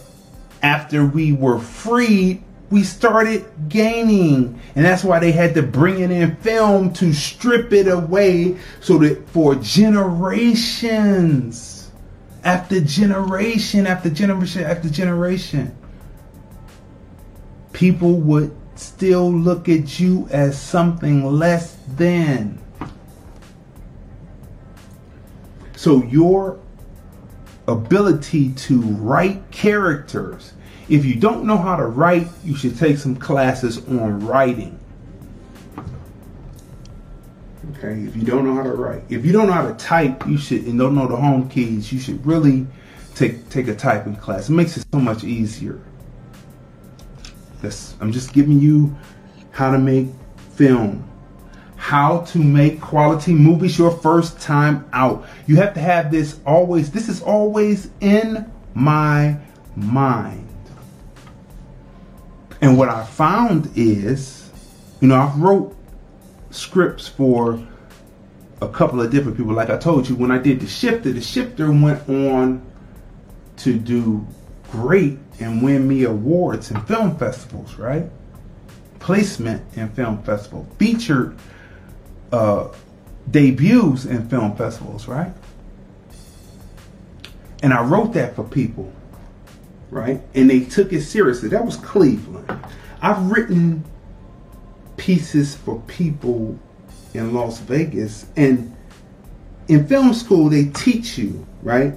after we were freed, we started gaining. And that's why they had to bring it in film to strip it away so that for generations, after generation, after generation, after generation, people would still look at you as something less than. So your ability to write characters. If you don't know how to write, you should take some classes on writing. Okay, if you don't know how to write, if you don't know how to type, you should and don't know the home keys, you should really take take a typing class. It makes it so much easier. That's, I'm just giving you how to make film, how to make quality movies your first time out. You have to have this always, this is always in my mind. And what I found is, you know, I've wrote scripts for a couple of different people. Like I told you, when I did the shifter, the shifter went on to do great and win me awards in film festivals, right? Placement in film festivals, featured uh, debuts in film festivals, right? And I wrote that for people, right? And they took it seriously. That was Cleveland. I've written pieces for people in Las Vegas, and in film school, they teach you, right?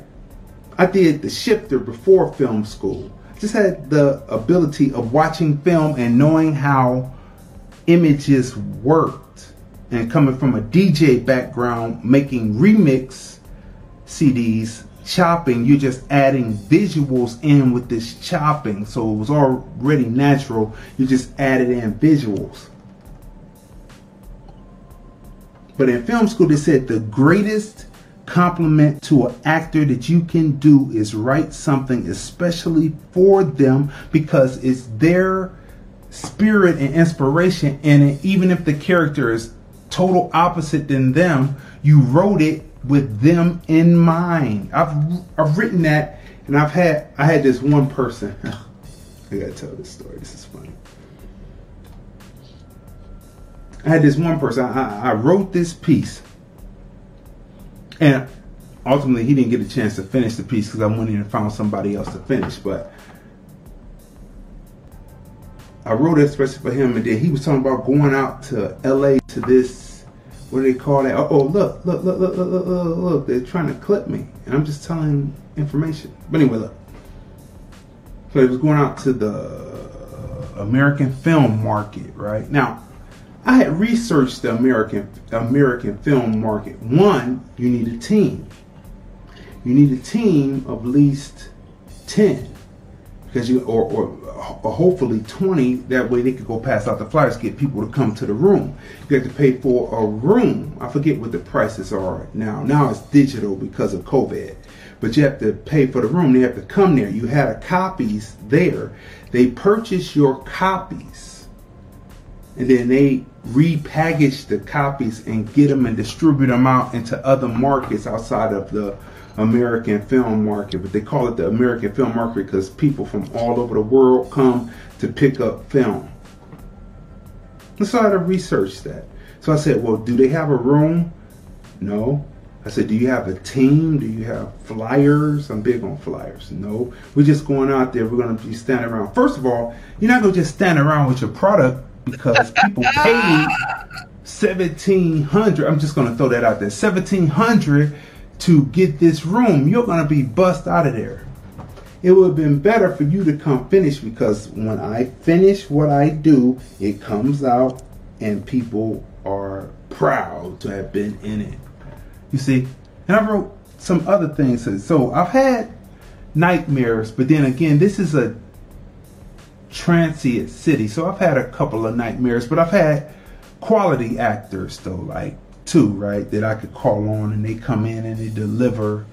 I did the shifter before film school. Just had the ability of watching film and knowing how images worked. And coming from a DJ background, making remix CDs, chopping, you're just adding visuals in with this chopping. So it was already natural. You just added in visuals. But in film school, they said the greatest compliment to an actor that you can do is write something especially for them because it's their spirit and inspiration. In it even if the character is total opposite than them you wrote it with them in mind. I've i've written that and i've had i had this one person. I gotta tell this story. This is funny i had this one person i, I wrote this piece and ultimately, he didn't get a chance to finish the piece because I went in and found somebody else to finish. But I wrote it especially for him, and then he was talking about going out to L.A. to this. What do they call that? Oh, oh, look, look, look, look, look, look, look, look. They're trying to clip me, and I'm just telling information. But anyway, look. So he was going out to the American film market, right? Now, I had researched the American American film market. One, you need a team. You need a team of at least ten, because you or, or, or hopefully twenty. That way they could go pass out the flyers, get people to come to the room. You have to pay for a room. I forget what the prices are now. Now it's digital because of COVID, but you have to pay for the room. They have to come there. You had copies there. They purchase your copies and then they repackage the copies and get them and distribute them out into other markets outside of the American film market. But they call it the American film market because people from all over the world come to pick up film. And so I had to research that. So I said, well, do they have a room? No. I said, do you have a team? Do you have flyers? I'm big on flyers. No. We're just going out there. We're going to be standing around. First of all, you're not going to just stand around with your product because people paid seventeen hundred. I'm just gonna throw that out there. Seventeen hundred to get this room. You're gonna be bust out of there. It would have been better for you to come finish because when I finish what I do, it comes out and people are proud to have been in it. You see? And I wrote some other things. So I've had nightmares, but then again, this is a transient city. So I've had a couple of nightmares, but I've had quality actors though, like two, right, that I could call on and they come in and they deliver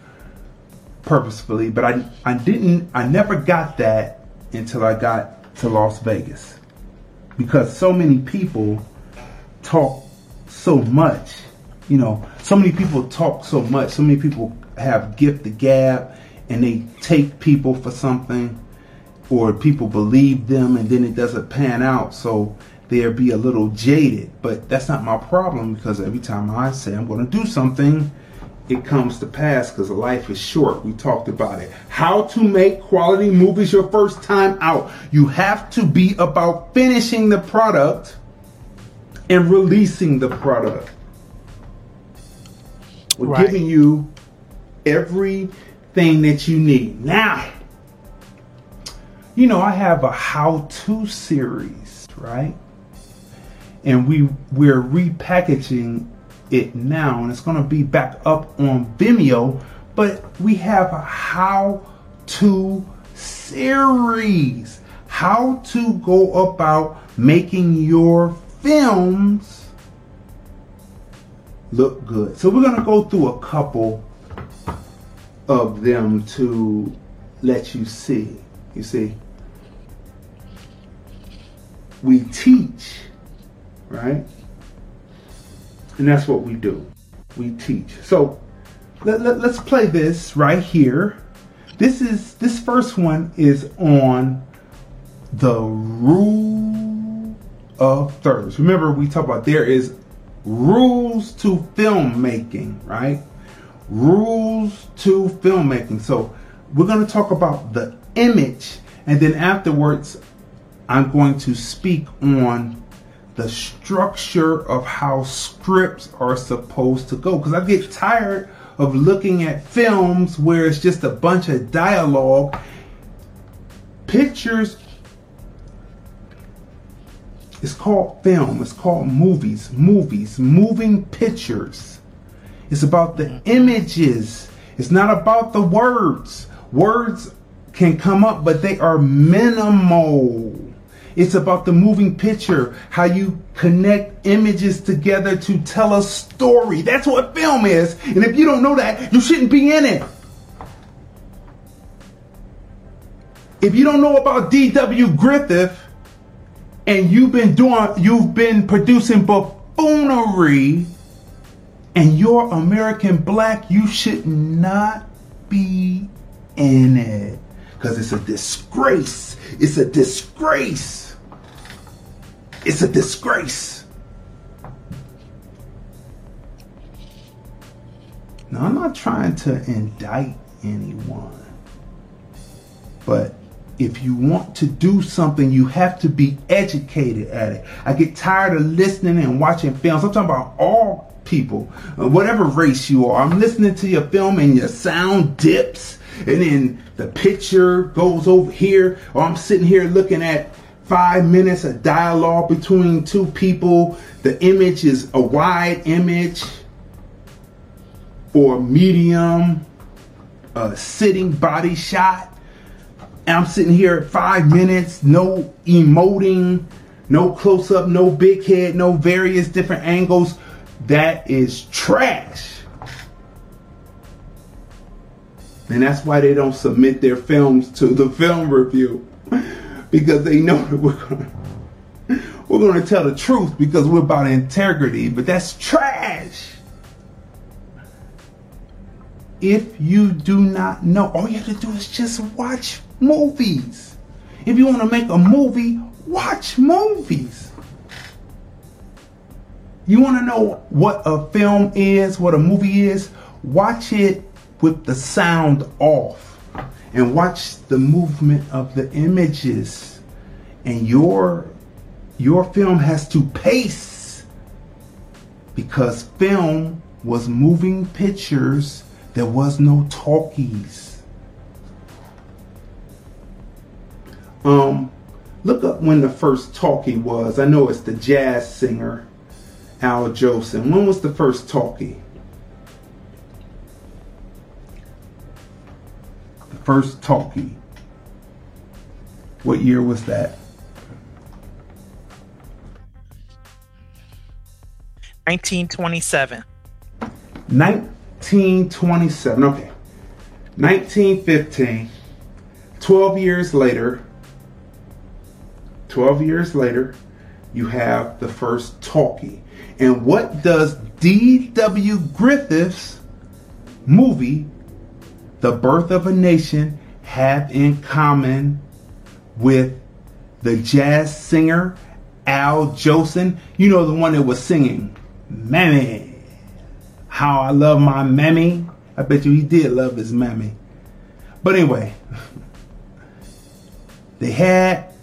purposefully. But I I didn't I never got that until I got to Las Vegas. Because so many people talk so much. You know, so many people talk so much. So many people have gift the gab and they take people for something or people believe them and then it doesn't pan out. So they'll be a little jaded. But that's not my problem because every time I say I'm going to do something, it comes to pass because life is short. We talked about it. How to make quality movies your first time out. You have to be about finishing the product and releasing the product. We're right. giving you everything that you need. Now, you know, I have a how-to series, right? And we we're repackaging it now, and it's going to be back up on Vimeo. But we have a how-to series, how to go about making your films look good. So we're going to go through a couple of them to let you see. You see, we teach, right? And that's what we do. We teach. So let, let, let's play this right here. This is this first one is on the rule of thirds. Remember, we talk about there is rules to filmmaking, right? Rules to filmmaking. So we're going to talk about the image, and then afterwards, I'm going to speak on the structure of how scripts are supposed to go. Because I get tired of looking at films where it's just a bunch of dialogue. Pictures it's called film. It's called movies. Movies. Moving pictures. It's about the images. It's not about the words. Words can come up, but they are minimal. It's about the moving picture, how you connect images together to tell a story. That's what film is. And if you don't know that, you shouldn't be in it. If you don't know about D.W. Griffith, and you've been doing, you've been producing buffoonery, and you're American black, you should not be in it. Because it's a disgrace. It's a disgrace. It's a disgrace. Now, I'm not trying to indict anyone, but if you want to do something, you have to be educated at it. I get tired of listening and watching films. I'm talking about all people, uh, whatever race you are. I'm listening to your film and your sound dips, and then the picture goes over here, or I'm sitting here looking at five minutes of dialogue between two people. The image is a wide image or medium, a sitting body shot and I'm sitting here five minutes, no emoting, no close up, no big head, no various different angles. That is trash. And that's why they don't submit their films to the film review because they know that we're to we're to tell the truth because we're about integrity, but that's trash. If you do not know, all you have to do is just watch movies. If you want to make a movie, watch movies. You want to know what a film is, what a movie is? Watch it with the sound off and watch the movement of the images. And your your film has to pace because film was moving pictures. There was no talkies. Um, look up when the first talkie was. I know it's the jazz singer Al Jolson. When was the first talkie? First talkie. What year was that?
1927.
1927. Okay. 1915. 12 years later, 12 years later, you have the first talkie. And what does D.W. Griffith's movie, The Birth of a Nation, have in common with the jazz singer Al Jolson? You know, the one that was singing, Mammy. How I love my mammy. I bet you he did love his mammy. But anyway, they had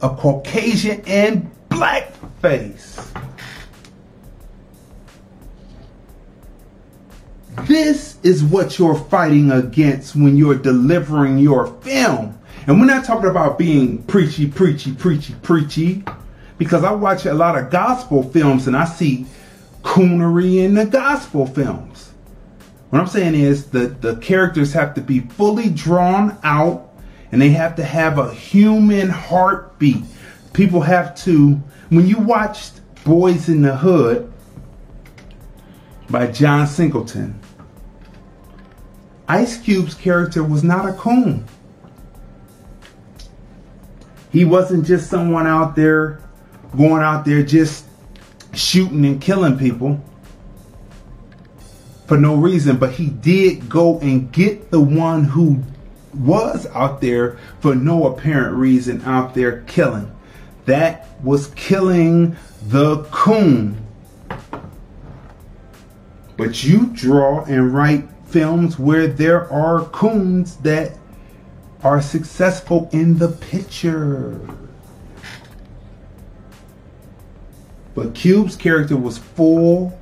a Caucasian and black face. This is what you're fighting against when you're delivering your film. And we're not talking about being preachy, preachy, preachy, preachy, because I watch a lot of gospel films and I see coonery in the gospel films. What I'm saying is that the characters have to be fully drawn out and they have to have a human heartbeat. People have to, when you watched Boys in the Hood, by John Singleton. Ice Cube's character was not a coon. He wasn't just someone out there going out there just shooting and killing people for no reason, but he did go and get the one who was out there for no apparent reason out there killing. That was killing the coon. But you draw and write films where there are coons that are successful in the picture. But Cube's character was full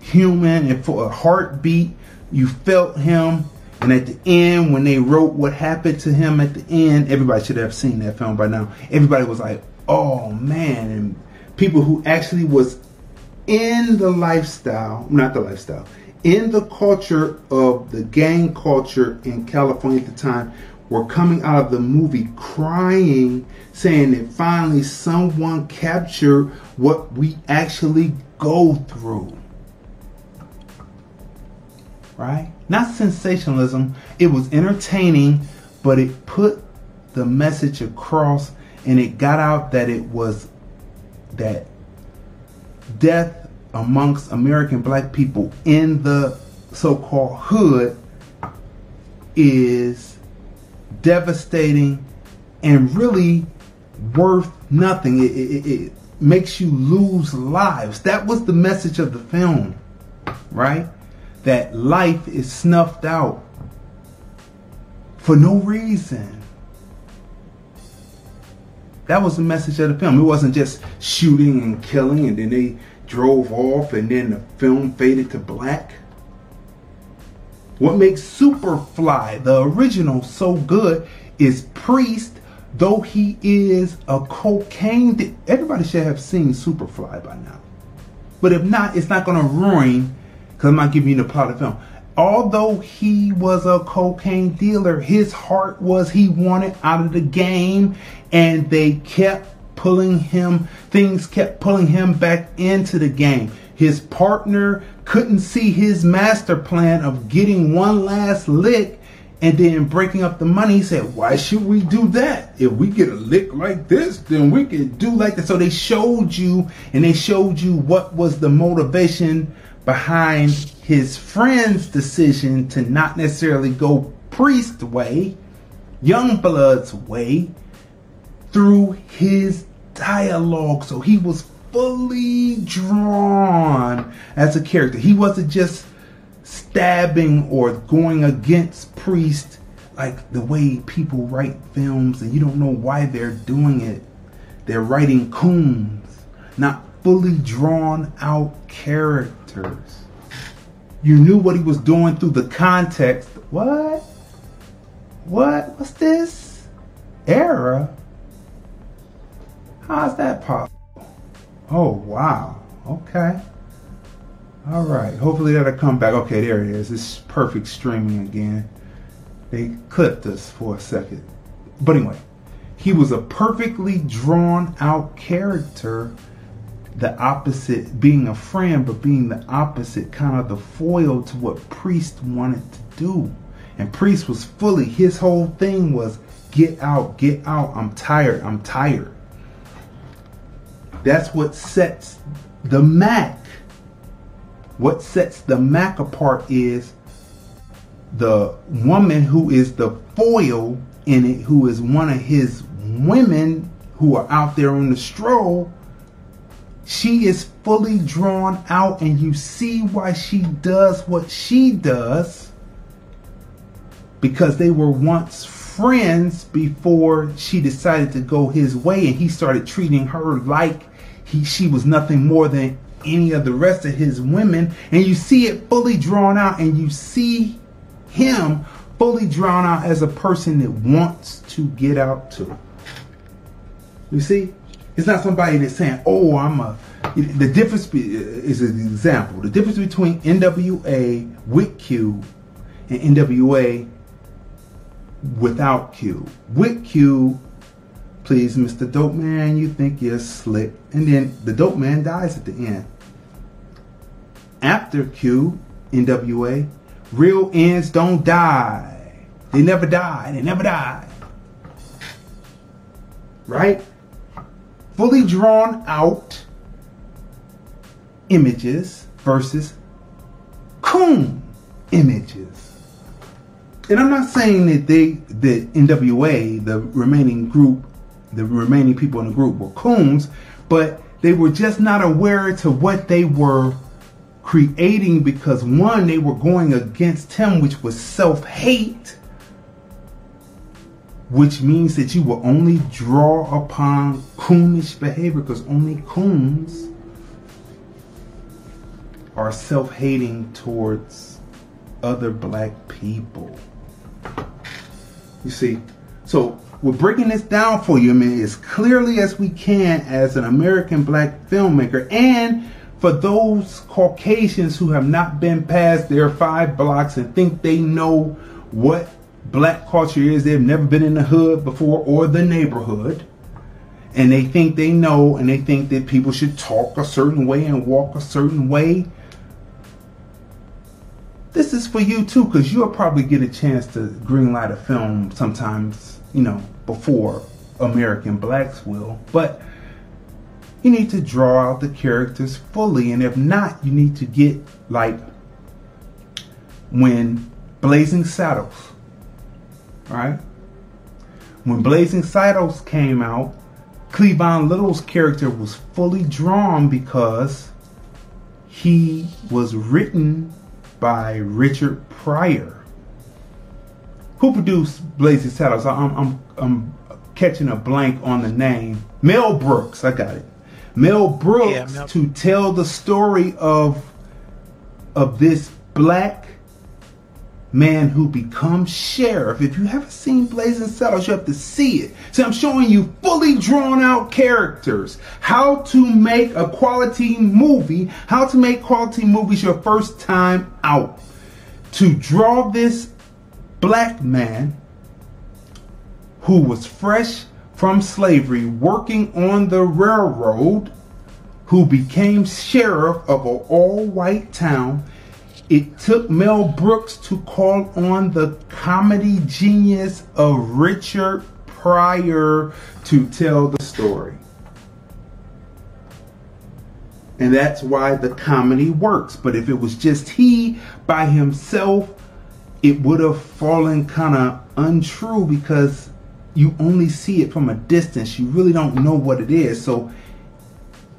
human and for a heartbeat. You felt him. And at the end, when they wrote what happened to him at the end, everybody should have seen that film by now. Everybody was like, oh man. And people who actually was in the lifestyle, not the lifestyle, in the culture of the gang culture in California at the time were coming out of the movie crying, saying that finally someone captured what we actually go through. Right? Not sensationalism, it was entertaining, but it put the message across and it got out that it was that death amongst American black people in the so called hood is devastating and really worth nothing. It, it, it, makes you lose lives. That was the message of the film, right? That life is snuffed out for no reason. That was the message of the film. It wasn't just shooting and killing and then they drove off and then the film faded to black. What makes Superfly, the original, so good is Priest, though he is a cocaine. Di- Everybody should have seen Superfly by now. But if not, it's not going to ruin, because I'm not giving you the plot of the film. Although he was a cocaine dealer, his heart was he wanted out of the game, and they kept pulling him, things kept pulling him back into the game. His partner couldn't see his master plan of getting one last lick and then breaking up the money. He said, Why should we do that? If we get a lick like this, then we can do like that. So they showed you and they showed you what was the motivation behind his friend's decision to not necessarily go priest way, young blood's way, through his dialogue. So he was fully drawn as a character. He wasn't just stabbing or going against priest like the way people write films and you don't know why they're doing it. They're writing coons, not fully drawn out characters. You knew what he was doing through the context. What? What? What's this? Era? How's that possible? Oh, wow. Okay. All right. Hopefully that'll come back. Okay, there it is. It's perfect streaming again. They clipped us for a second. But anyway, he was a perfectly drawn out character. The opposite, being a friend, but being the opposite, kind of the foil to what Priest wanted to do. And Priest was fully, his whole thing was get out, get out. I'm tired, I'm tired. That's what sets the Mack. What sets the Mack apart is the woman who is the foil in it, who is one of his women who are out there on the stroll. She is fully drawn out, and you see why she does what she does because they were once friends before she decided to go his way and he started treating her like he she was nothing more than any of the rest of his women. And you see it fully drawn out and you see him fully drawn out as a person that wants to get out to you see? It's not somebody that's saying oh i'm a the difference is an example. The difference between nwa with q and nwa without q. With q please, Mr. Dope Man, you think you're slick. And then the dope man dies at the end. after Q, NWA, real ends don't die. They never die. They never die. Right? Fully drawn out images versus coon images. And I'm not saying that they, that NWA, the remaining group, the remaining people in the group were coons, but they were just not aware to what they were creating because one, they were going against him, which was self hate, which means that you will only draw upon coonish behavior because only coons are self hating towards other black people. You see, so we're breaking this down for you, I as clearly as we can as an American black filmmaker. And for those Caucasians who have not been past their five blocks and think they know what black culture is, they've never been in the hood before or the neighborhood. And they think they know and they think that people should talk a certain way and walk a certain way this is for you too, because you'll probably get a chance to greenlight a film sometimes, you know, before American blacks will. But you need to draw out the characters fully, and if not, you need to get like when Blazing Saddles, right? When Blazing Saddles came out, Cleavon Little's character was fully drawn because he was written by Richard Pryor. Who produced Blazing Saddles? I'm, I'm, I'm catching a blank on the name. Mel Brooks, I got it. Mel Brooks yeah, Mel- to tell the story of of this black man who becomes sheriff. If you haven't seen Blazing Saddles, you have to see it. So I'm showing you fully drawn out characters, how to make a quality movie, how to make quality movies your first time out. To draw this black man who was fresh from slavery, working on the railroad, who became sheriff of an all white town it took Mel Brooks to call on the comedy genius of Richard Pryor to tell the story. And that's why the comedy works. But if it was just he by himself, it would have fallen kind of untrue because you only see it from a distance. You really don't know what it is. So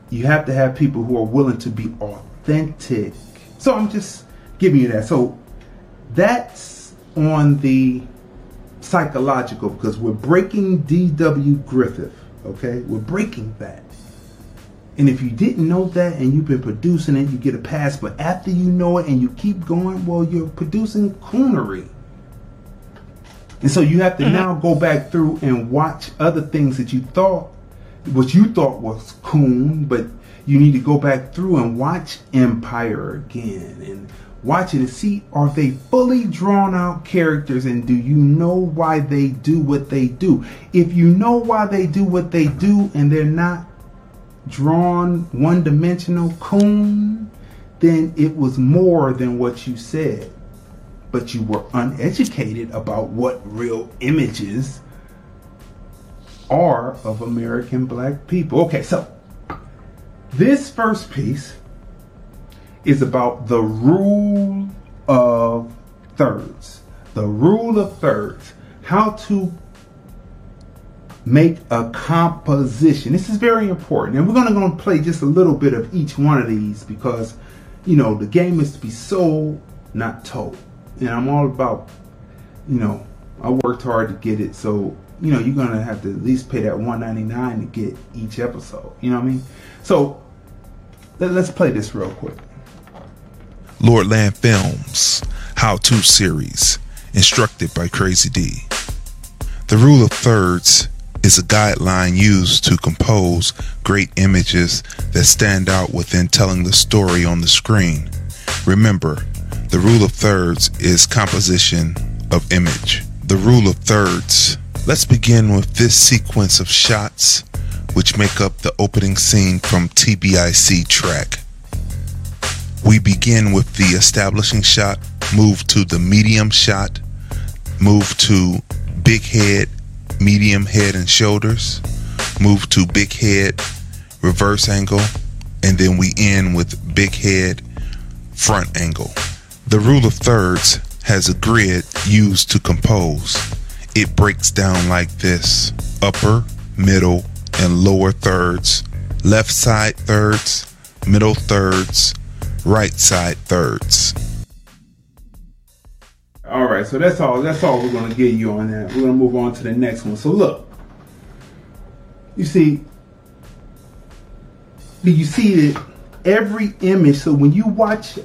you have to have people who are willing to be authentic. So I'm just giving you that. So that's on the psychological because we're breaking D.W. Griffith. Okay, we're breaking that. And if you didn't know that and you've been producing it, you get a pass. But after you know it and you keep going, well, you're producing coonery. And so you have to mm-hmm. now go back through and watch other things that you thought, what you thought was coon, but you need to go back through and watch Empire again and watch it and see are they fully drawn out characters and do you know why they do what they do if you know why they do what they do and they're not drawn one-dimensional coon then it was more than what you said but you were uneducated about what real images are of american black people okay so this first piece is about the rule of thirds. The rule of thirds. How to make a composition. This is very important. And we're going to, go and play just a little bit of each one of these because, you know, the game is to be sold, not told. And I'm all about, you know, I worked hard to get it. So, you know, you're going to have to at least pay that 199 to get each episode. You know what I mean? So, let, let's play this real quick.
Lordland Films How To Series, instructed by Crazy Dee. The rule of thirds is a guideline used to compose great images that stand out within telling the story on the screen. Remember, the rule of thirds is composition of image. The rule of thirds. Let's begin with this sequence of shots which make up the opening scene from TBIC track. We begin with the establishing shot, move to the medium shot, move to big head, medium head and shoulders, move to big head, reverse angle, and then we end with big head, front angle. The rule of thirds has a grid used to compose. It breaks down like this upper, middle, and lower thirds, left side thirds, middle thirds, right side thirds.
All right, so that's all. That's all we're gonna give you on that. We're gonna move on to the next one. So look, you see, you see that every image. So when you watch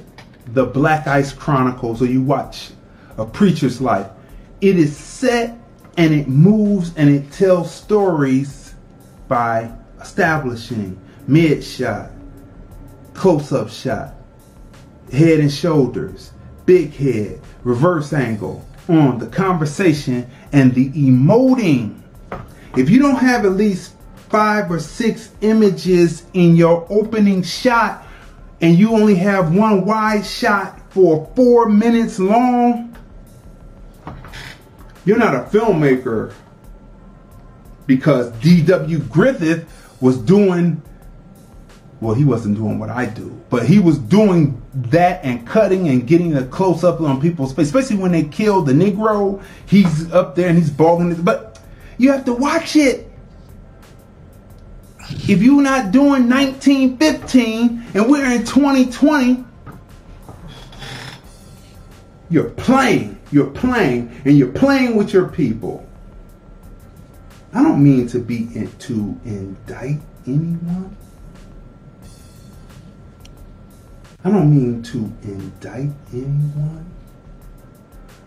the Black Ice Chronicles or you watch a preacher's life, it is set and it moves and it tells stories by establishing mid shot, close up shot, head and shoulders, big head, reverse angle on the conversation and the emoting. If you don't have at least five or six images in your opening shot and you only have one wide shot for four minutes long, you're not a filmmaker because D.W. Griffith was doing well, he wasn't doing what I do, but he was doing that and cutting and getting a close up on people's face, especially when they killed the Negro. He's up there and he's balling it, but you have to watch it. If you're not doing 1915 and we're in 2020, you're playing, you're playing, and you're playing with your people. I don't mean to be in, to indict anyone. I don't mean to indict anyone.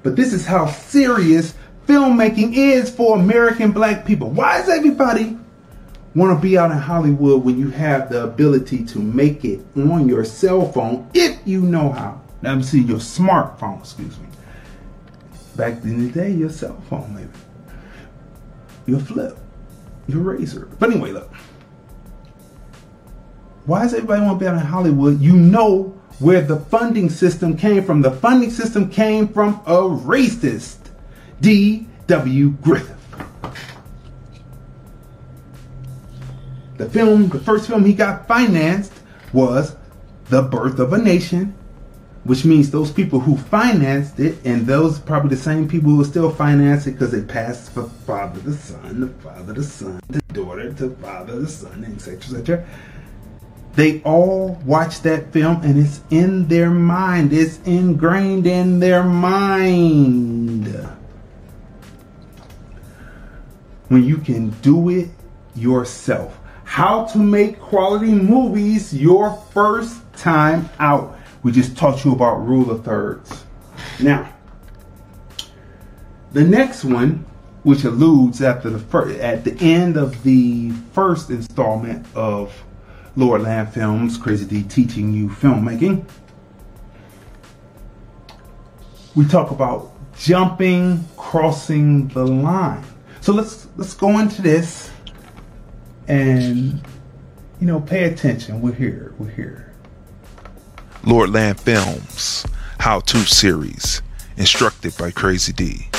But this is how serious filmmaking is for American black people. Why does everybody want to be out in Hollywood when you have the ability to make it on your cell phone if you know how? Let me see your smartphone, excuse me. Back in the day, your cell phone, maybe. Your flip, your Razr. But anyway, look. Why does everybody want to be out in Hollywood? You know where the funding system came from. The funding system came from a racist, D.W. Griffith. The film, the first film he got financed was The Birth of a Nation, which means those people who financed it, and those probably the same people who still finance it because it passed from father to son, the father to son, the daughter to father the son, etc., etc they all watch that film and it's in their mind. It's ingrained in their mind. When you can do it yourself. How to make quality movies your first time out. We just taught you about rule of thirds. Now, the next one, which alludes after the first, at the end of the first installment of Lord Land Films, Crazy Dee teaching you filmmaking. We talk about jumping, crossing the line. So let's let's go into this and you know pay attention. We're here. We're here.
Lord Land Films How To Series, instructed by Crazy Dee.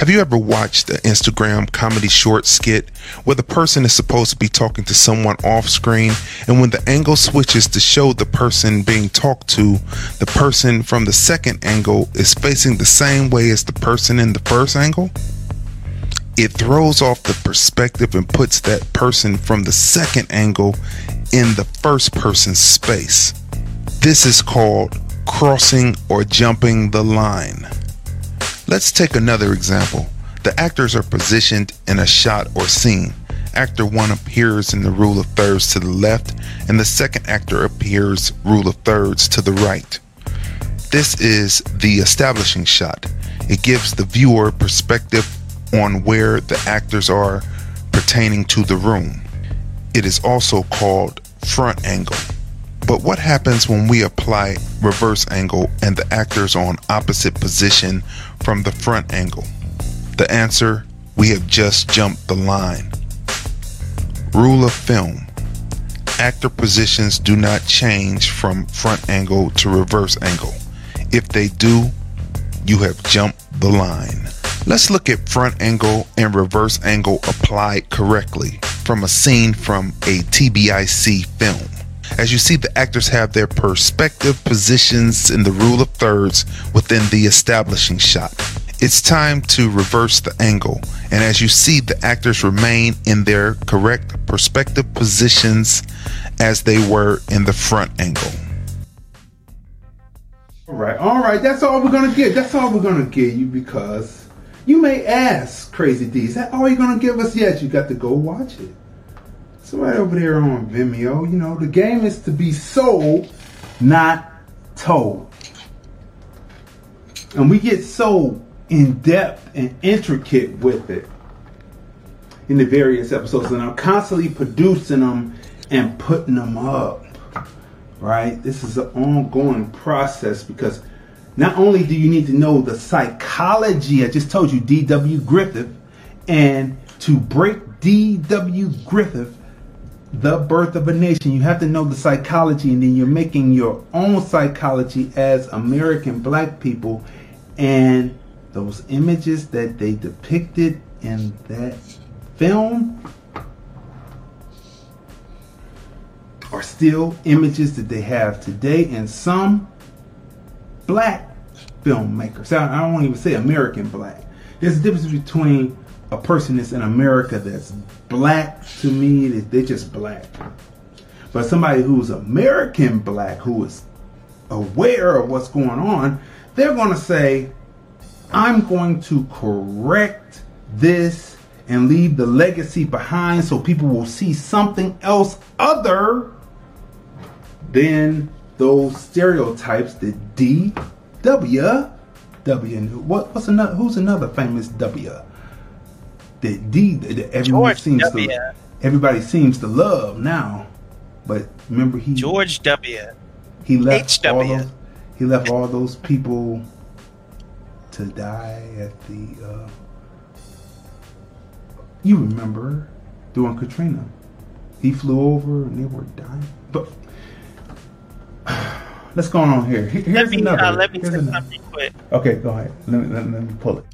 Have you ever watched an Instagram comedy short skit where the person is supposed to be talking to someone off screen and when the angle switches to show the person being talked to, the person from the second angle is facing the same way as the person in the first angle? It throws off the perspective and puts that person from the second angle in the first person's space. This is called crossing or jumping the line. Let's take another example. The actors are positioned in a shot or scene. Actor 1 appears in the rule of thirds to the left, and the second actor appears rule of thirds to the right. This is the establishing shot. It gives the viewer perspective on where the actors are pertaining to the room. It is also called front angle. But what happens when we apply reverse angle and the actors are on opposite position from the front angle? The answer, we have just jumped the line. Rule of film. actor positions do not change from front angle to reverse angle. If they do, you have jumped the line. Let's look at front angle and reverse angle applied correctly from a scene from a TBIC film. As you see, the actors have their perspective positions in the rule of thirds within the establishing shot. It's time to reverse the angle, and as you see, the actors remain in their correct perspective positions as they were in the front angle.
All right, all right. That's all we're gonna get. That's all we're gonna give you because you may ask, Crazy Dee, is that all you're gonna give us? Yes, you got to go watch it. So right over there on Vimeo, you know, the game is to be sold, not told. And we get so in depth and intricate with it in the various episodes, and I'm constantly producing them and putting them up. Right? This is an ongoing process because not only do you need to know the psychology, I just told you D.W. Griffith, and to break D.W. Griffith, the birth of a nation, you have to know the psychology, and then you're making your own psychology as American black people, and those images that they depicted in that film are still images that they have today in some black filmmakers. I I don't even say American black. There's a difference between a person that's in America that's black to me, they're just black. But somebody who's American black, who is aware of what's going on, they're going to say, I'm going to correct this and leave the legacy behind so people will see something else other than those stereotypes that D, W, W, what, what's another, who's another famous W? That D, that everyone
George
seems
W.
to, everybody seems to love now. But remember he
George W.
he left all those, he left all those people to die at the uh, you remember during Katrina he flew over and they were dying but let's go on here Here- here's
Let me
another
uh, let me
Here's another.
something quick.
okay go ahead let me, let, me- let me pull it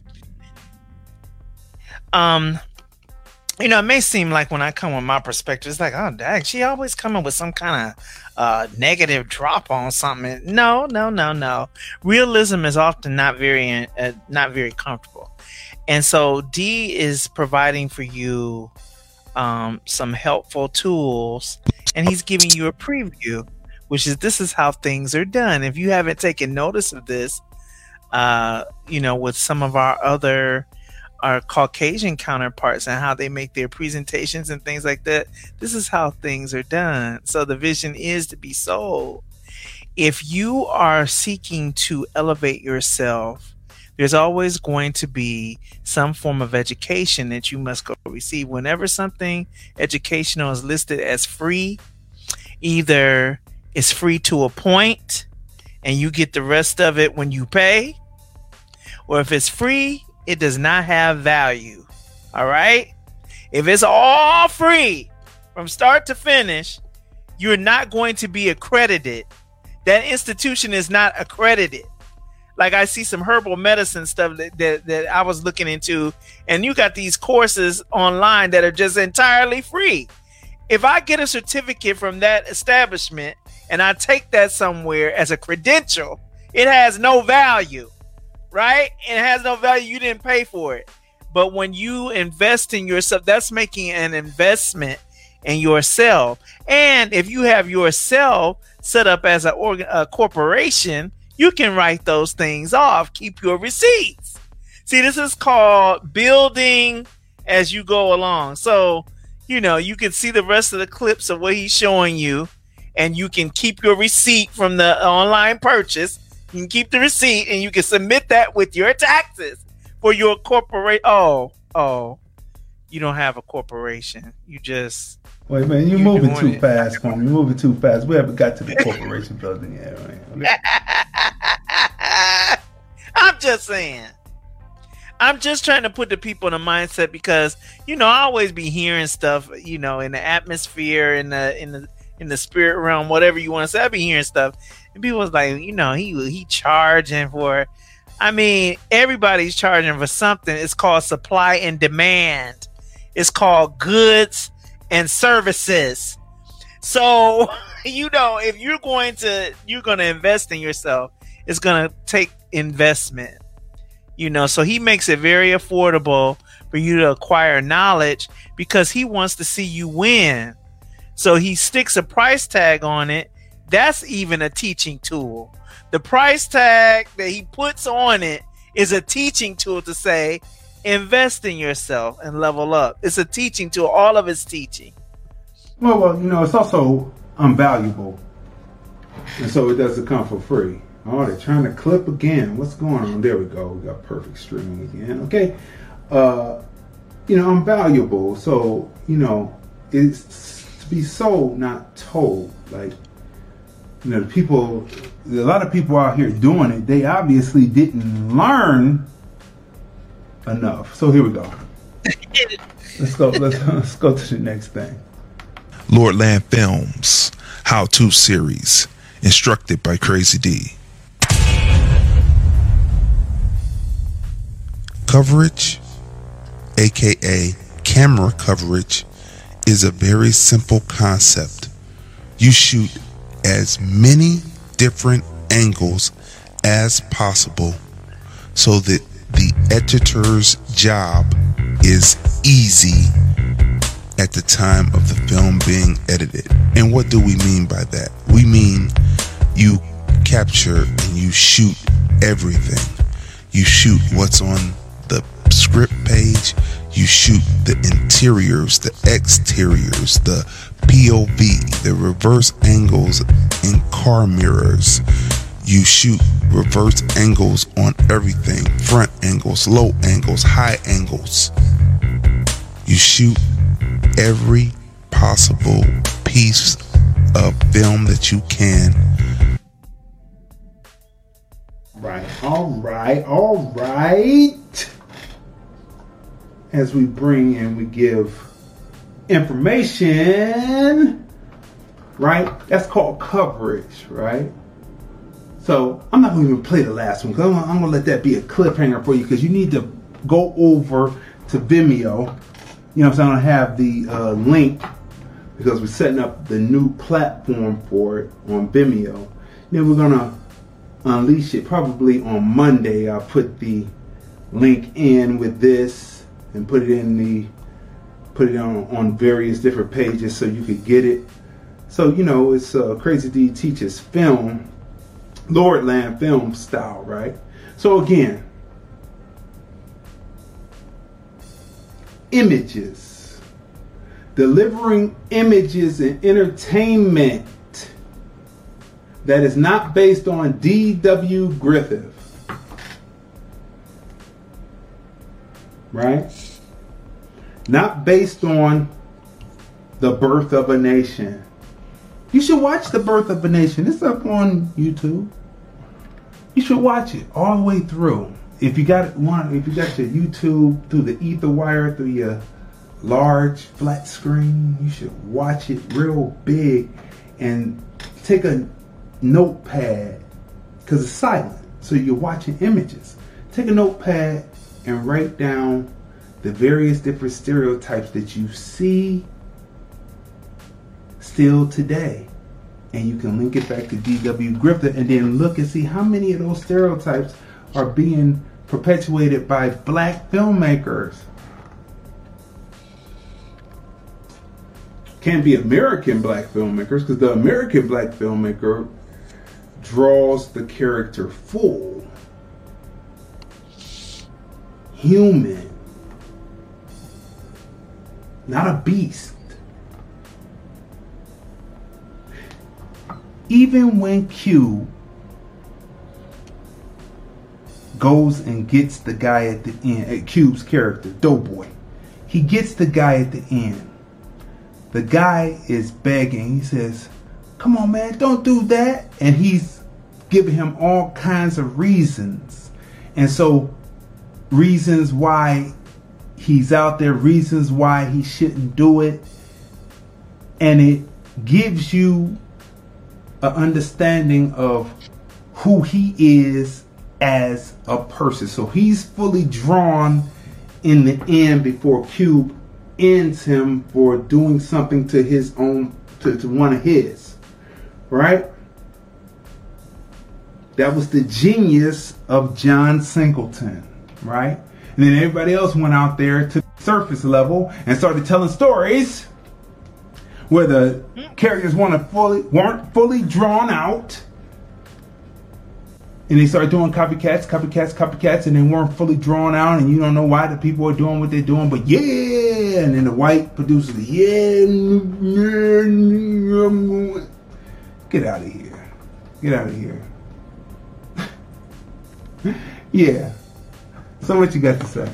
um you know it may seem like when i come with my perspective it's like oh dang she always coming with some kind of uh negative drop on something. No no no no. Realism is often not very uh, not very comfortable. And so d is providing for you um some helpful tools and he's giving you a preview which is this is how things are done. If you haven't taken notice of this uh you know with some of our other our Caucasian counterparts and how they make their presentations and things like that. This is how things are done. So the vision is to be sold. If you are seeking to elevate yourself, there's always going to be some form of education that you must go receive. Whenever something educational is listed as free, either it's free to a point and you get the rest of it when you pay, or if it's free, it does not have value. All right? If it's all free from start to finish, you're not going to be accredited. That institution is not accredited. Like I see some herbal medicine stuff that, that, that I was looking into, and you got these courses online that are just entirely free. If I get a certificate from that establishment and I take that somewhere as a credential, it has no value right? It has no value. You didn't pay for it. But when you invest in yourself, that's making an investment in yourself. And if you have yourself set up as a, organ, a corporation, you can write those things off. Keep your receipts. See, this is called building as you go along. So, you know, you can see the rest of the clips of what he's showing you, and you can keep your receipt from the online purchase can keep the receipt and you can submit that with your taxes for your corporate. Oh, oh, you don't have a corporation. You just
wait man you're
You
moving too
it.
fast me you're moving too fast we haven't got to the corporation building yet man. Okay.
I'm just saying. I'm just trying to put the people in a mindset because you know I always be hearing stuff you know in the atmosphere in the in the in the spirit realm, whatever you want to say. I be hearing stuff, and people was like, you know, he he charging for. I mean, everybody's charging for something. It's called supply and demand. It's called goods and services. So, you know, if you're going to you're going to invest in yourself, it's going to take investment. You know, so he makes it very affordable for you to acquire knowledge because he wants to see you win. So he sticks a price tag on it. That's even a teaching tool. The price tag that he puts on it is a teaching tool to say, invest in yourself and level up. It's a teaching tool, all of it's teaching.
Well, well, you know, it's also unvaluable. And so it doesn't come for free. Oh, they're trying to clip again. What's going on? There we go. We got perfect streaming again. Okay. Uh, you know, unvaluable. So, you know, it's to be sold, not told. Like, you know, the people, a lot of people out here doing it, they obviously didn't learn enough. So here we go. let's go. Let's, let's go to the next thing.
Lordland Films How To Series, instructed by Crazy Dee. Coverage, aka camera coverage, is a very simple concept. You shoot as many different angles as possible so that the editor's job is easy at the time of the film being edited. And what do we mean by that? We mean you capture and you shoot everything. You shoot what's on script page, you shoot the interiors, the exteriors, the POV, the reverse angles in car mirrors. You shoot reverse angles on everything front angles, low angles, high angles. You shoot every possible piece of film that you can.
Right, all right, all right. As we bring and we give information, right? That's called coverage, right? So I'm not going to even play the last one because I'm, I'm going to let that be a cliffhanger for you because you need to go over to Vimeo. You know, so I'm going to have the uh, link because we're setting up the new platform for it on Vimeo. Then we're going to unleash it probably on Monday. I'll put the link in with this and put it in the put it on on various different pages so you could get it. So you know, it's uh, Crazy Dee teaches film, Lordland film style, right? So again, images, delivering images and entertainment that is not based on D.W. Griffith. Right? Not based on The Birth of a Nation. You should watch The Birth of a Nation. It's up on YouTube. You should watch it all the way through. If you got one, if you got your YouTube through the ether wire, through your large flat screen, you should watch it real big and take a notepad because it's silent. So you're watching images. Take a notepad and write down the various different stereotypes that you see still today. And you can link it back to D.W. Griffith and then look and see how many of those stereotypes are being perpetuated by black filmmakers. Can't be American black filmmakers because the American black filmmaker draws the character full, human, not a beast. Even when Q goes and gets the guy at the end, eh, at Cube's character, Doughboy, he gets the guy at the end. The guy is begging. He says, Come on, man, don't do that. And he's giving him all kinds of reasons. And so, reasons why he's out there, reasons why he shouldn't do it. And it gives you an understanding of who he is as a person. So he's fully drawn in the end before Cube ends him for doing something to his own to, to one of his. Right? That was the genius of John Singleton, right? And then everybody else went out there to the surface level and started telling stories where the characters weren't fully weren't fully drawn out. And they started doing copycats, copycats, copycats, and they weren't fully drawn out, and you don't know why the people are doing what they're doing, but yeah, and then the white producers, yeah, get out of here, get out of here. yeah. So what you got to say?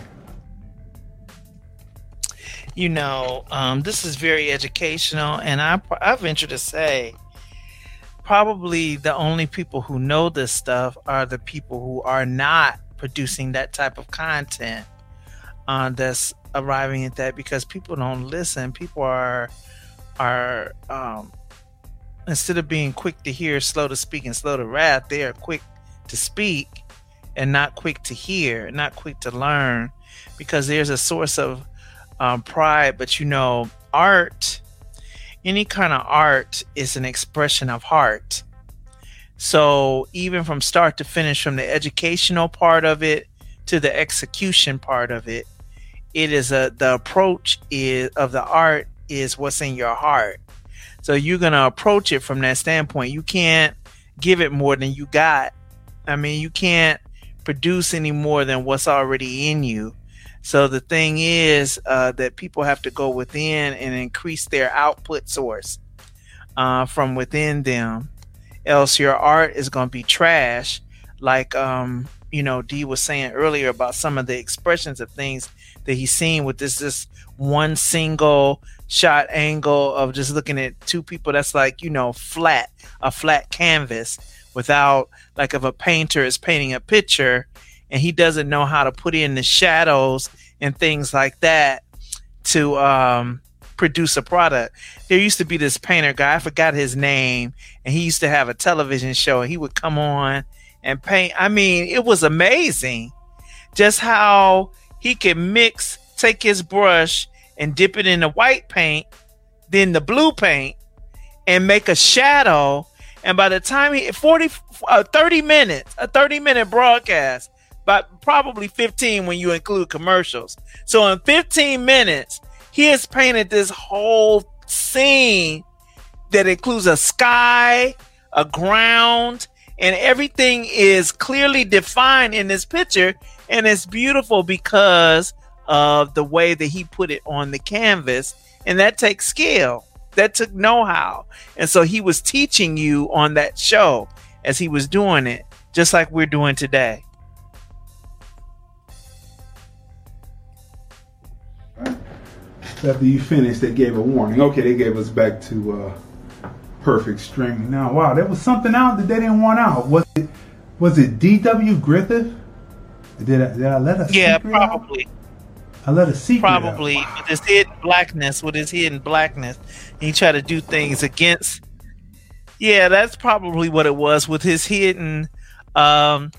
You know, um, this is very educational, and I I venture to say, probably the only people who know this stuff are the people who are not producing that type of content uh, that's arriving at that because people don't listen. People are are um, instead of being quick to hear, slow to speak, and slow to wrath, they are quick to speak and not quick to hear, not quick to learn, because there's a source of um, pride. But you know, art, any kind of art is an expression of heart. So even from start to finish, from the educational part of it to the execution part of it, it is a the approach is of the art is what's in your heart. So you're gonna approach it from that standpoint. You can't give it more than you got. I mean, you can't produce any more than what's already in you. So the thing is uh, that people have to go within and increase their output source uh, from within them. Else your art is going to be trash. Like um, you know, D was saying earlier about some of the expressions of things that he's seen with this this one single shot angle of just looking at two people that's like you know flat a flat canvas without like if a painter is painting a picture and he doesn't know how to put in the shadows and things like that to um, produce a product. There used to be this painter guy, I forgot his name, and he used to have a television show and he would come on and paint. I mean, it was amazing just how he could mix, take his brush and dip it in the white paint, then the blue paint, and make a shadow and by the time he 40 uh, 30 minutes, a 30 minute broadcast, but probably 15 when you include commercials. So in 15 minutes, he has painted this whole scene that includes a sky, a ground, and everything is clearly defined in this picture. And it's beautiful because of the way that he put it on the canvas. And that takes skill that took know-how. And so he was teaching you on that show as he was doing it just like we're doing today.
After you finished they gave a warning. Okay they gave us back to uh, perfect streaming. Now wow there was something out that they didn't want out. Was it was it dw griffith? Did I, did I let us
yeah probably out?
I let a secret
probably out. with his hidden blackness, with his hidden blackness, he tried to do things against. Yeah, that's probably what it was with his hidden, um,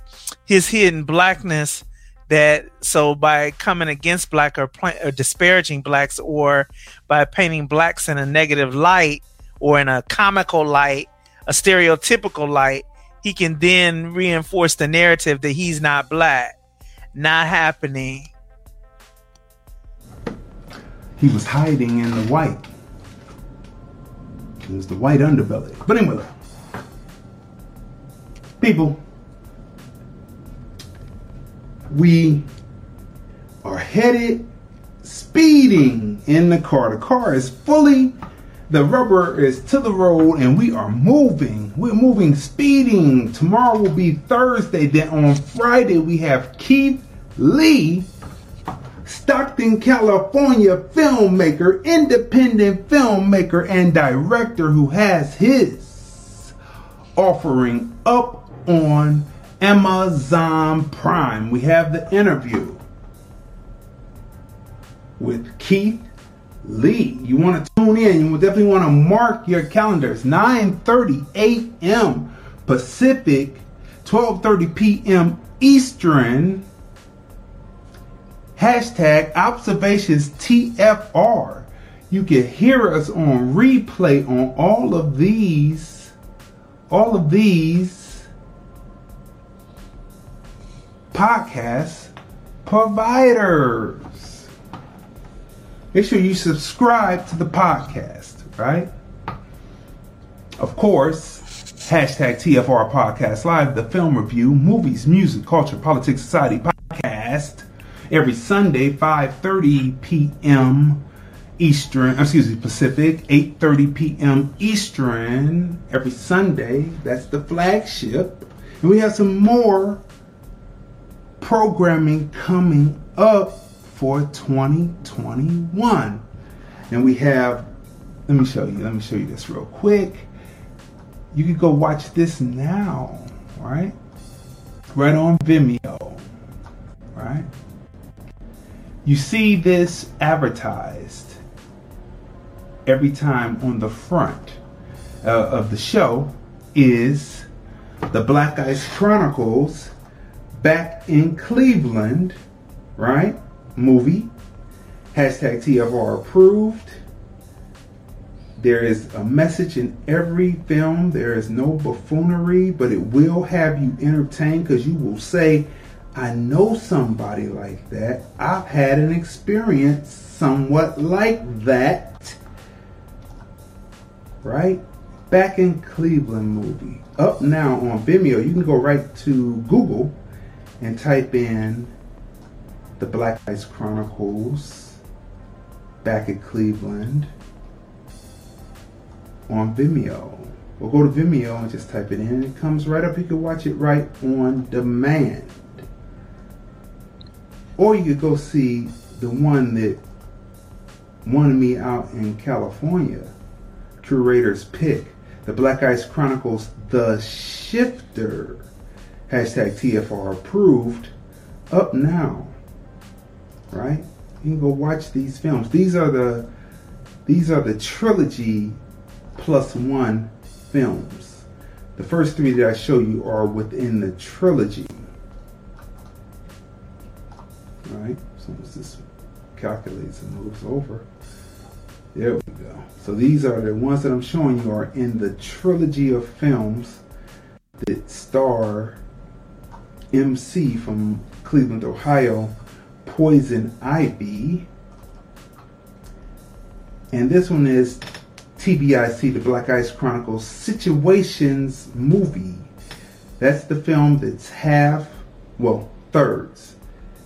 his hidden blackness. That so by coming against black or, pl- or disparaging blacks, or by painting blacks in a negative light or in a comical light, a stereotypical light, he can then reinforce the narrative that he's not black. Not happening
he was hiding in the white. It was the white underbelly. But anyway, people, we are headed speeding in the car. The car is fully, the rubber is to the road, and we are moving. We're moving, speeding. Tomorrow will be Thursday. Then on Friday, we have Keith Lee Stockton, California filmmaker, independent filmmaker, and director who has his offering up on Amazon Prime. We have the interview with Keith Lee. You want to tune in. You definitely want to mark your calendars. 9:30 a.m. Pacific, 12:30 p.m. Eastern. Hashtag observations TFR. You can hear us on replay on all of these, all of these podcast providers. Make sure you subscribe to the podcast, right? Of course, hashtag TFR Podcast Live, the film review, movies, music, culture, politics, society podcast every Sunday, 5.30 p.m. Eastern, excuse me, Pacific, 8.30 p.m. Eastern every Sunday. That's the flagship. And we have some more programming coming up for 2021. And we have, let me show you, let me show you this real quick. You can go watch this now, right? Right on Vimeo, right? You see this advertised every time on the front uh, of the show is the Black Ice Chronicles back in Cleveland, right? Movie. Hashtag TFR approved. There is a message in every film. There is no buffoonery, but it will have you entertained because you will say, I know somebody like that. I've had an experience somewhat like that. Right? Back in Cleveland movie. Up now on Vimeo. You can go right to Google and type in the Black Ice Chronicles back at Cleveland on Vimeo. Or go to Vimeo and just type it in. It comes right up. You can watch it right on demand. Or you could go see the one that wanted me out in California, Curator's Pick, the Black Ice Chronicles The Shifter, hashtag TFR approved, up now. Right? You can go watch these films. These are the these are the trilogy plus one films. The first three that I show you are within the trilogy. Right? So as this calculates and moves over. There we go. So these are the ones that I'm showing you are in the trilogy of films that star MC from Cleveland, Ohio, Poison Ivy. And this one is TBIC, the Black Ice Chronicles Situations movie. That's the film that's half, well, thirds.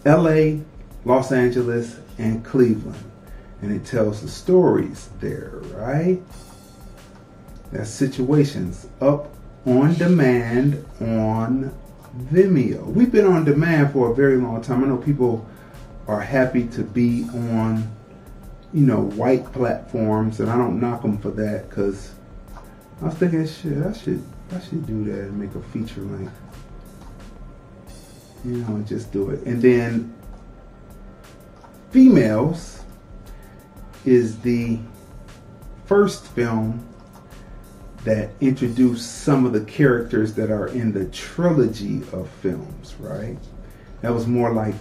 LA, Los Angeles, and Cleveland. And it tells the stories there, right? That's situations up on demand on Vimeo. We've been on demand for a very long time. I know people are happy to be on, you know, white platforms, and I don't knock them for that because I was thinking, shit, I should, I should do that and make a feature length, you know, just do it. And then females is the first film that introduced some of the characters that are in the trilogy of films, right? That was more like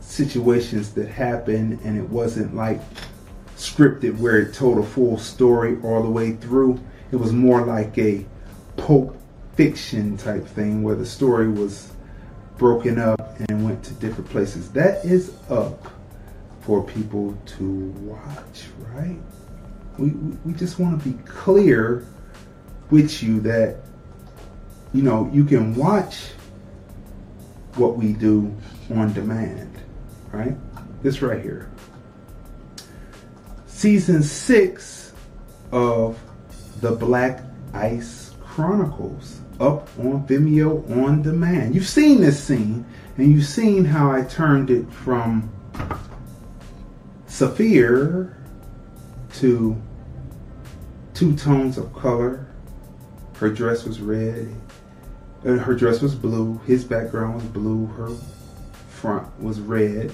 situations that happened and it wasn't like scripted where it told a full story all the way through. It was more like a pulp fiction type thing where the story was broken up and went to different places. That is up for people to watch, right? We, we just want to be clear with you that you know you can watch what we do on demand right this right here season six of the black ice chronicles up on vimeo on demand you've seen this scene and you've seen how i turned it from Saphir to two tones of color her dress was red. And her dress was blue. His background was blue. Her front was red.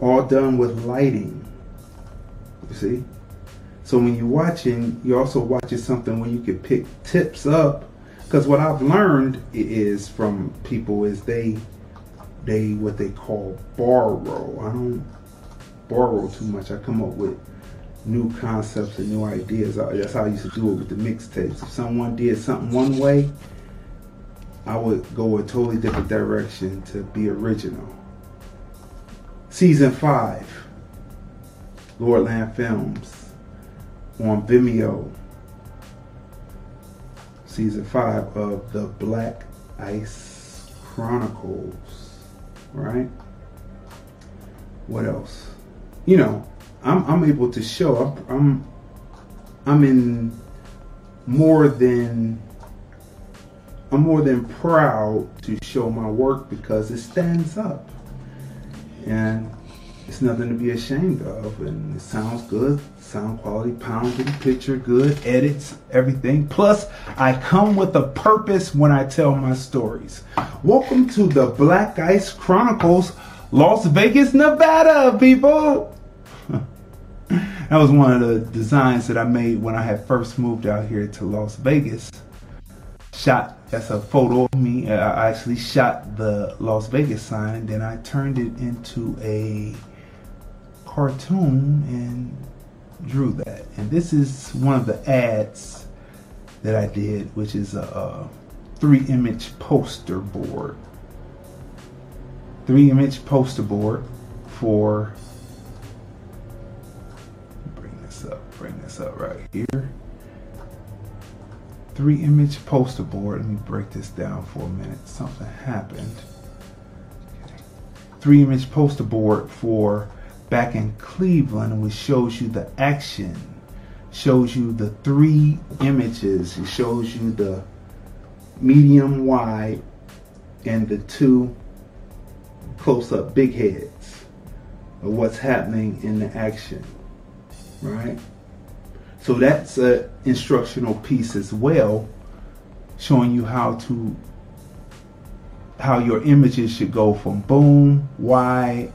All done with lighting. You see? So when you're watching, you're also watching something where you can pick tips up. Because what I've learned is from people is they they what they call borrow. I don't borrow too much. I come up with new concepts and new ideas. That's how I used to do it with the mixtapes. If someone did something one way, I would go a totally different direction to be original. Season 5, Lordland Films on Vimeo. Season 5 of the Black Ice Chronicles. Right? What else? You know, I'm, I'm able to show. I'm, I'm I'm in more than I'm more than proud to show my work because it stands up. And it's nothing to be ashamed of. And it sounds good, sound quality, pounding, picture good, edits, everything. Plus, I come with a purpose when I tell my stories. Welcome to the Black Ice Chronicles, Las Vegas, Nevada, people. that was one of the designs that I made when I had first moved out here to Las Vegas shot that's a photo of me. Uh, I actually shot the Las Vegas sign, then I turned it into a cartoon and drew that. And this is one of the ads that I did, which is a, a three image poster board. Three image poster board for bring this up, bring this up right here three image poster board. Let me break this down for a minute. Something happened. Three image poster board for back in Cleveland, which shows you the action, shows you the three images. It shows you the medium wide and the two close up big heads of what's happening in the action. Right? So that's an instructional piece as well, showing you how to how your images should go from boom, wide,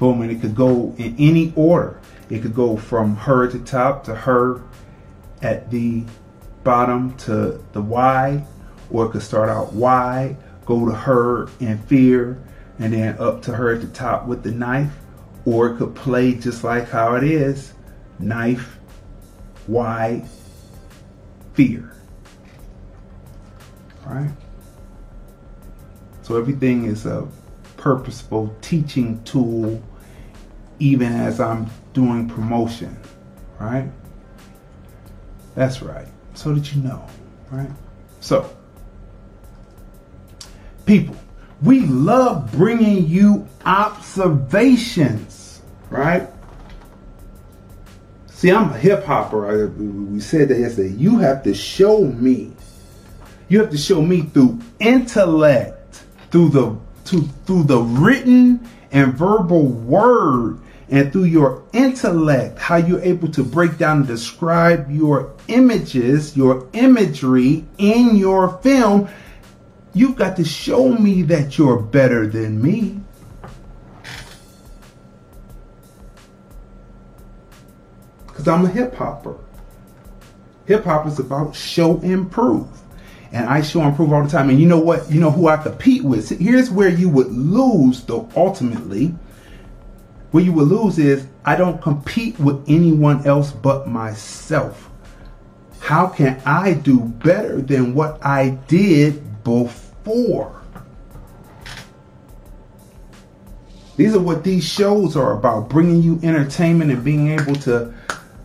boom, and it could go in any order. It could go from her at the top to her at the bottom to the Y, or it could start out Y, go to her in fear, and then up to her at the top with the knife, or it could play just like how it is, knife, Y, fear? Right? So everything is a purposeful teaching tool, even as I'm doing promotion. Right? That's right. So that you know. Right? So, people, we love bringing you observations. Right? See, I'm a hip hopper. We said that yesterday. You have to show me. You have to show me through intellect, through the to, through the written and verbal word, and through your intellect, how you're able to break down and describe your images, your imagery in your film. You've got to show me that you're better than me. because I'm a hip hopper. Hip hop is about show and prove. And I show and prove all the time. And you know what? You know who I compete with? Here's where you would lose, though, ultimately. Where you will lose is I don't compete with anyone else but myself. How can I do better than what I did before? These are what these shows are about bringing you entertainment and being able to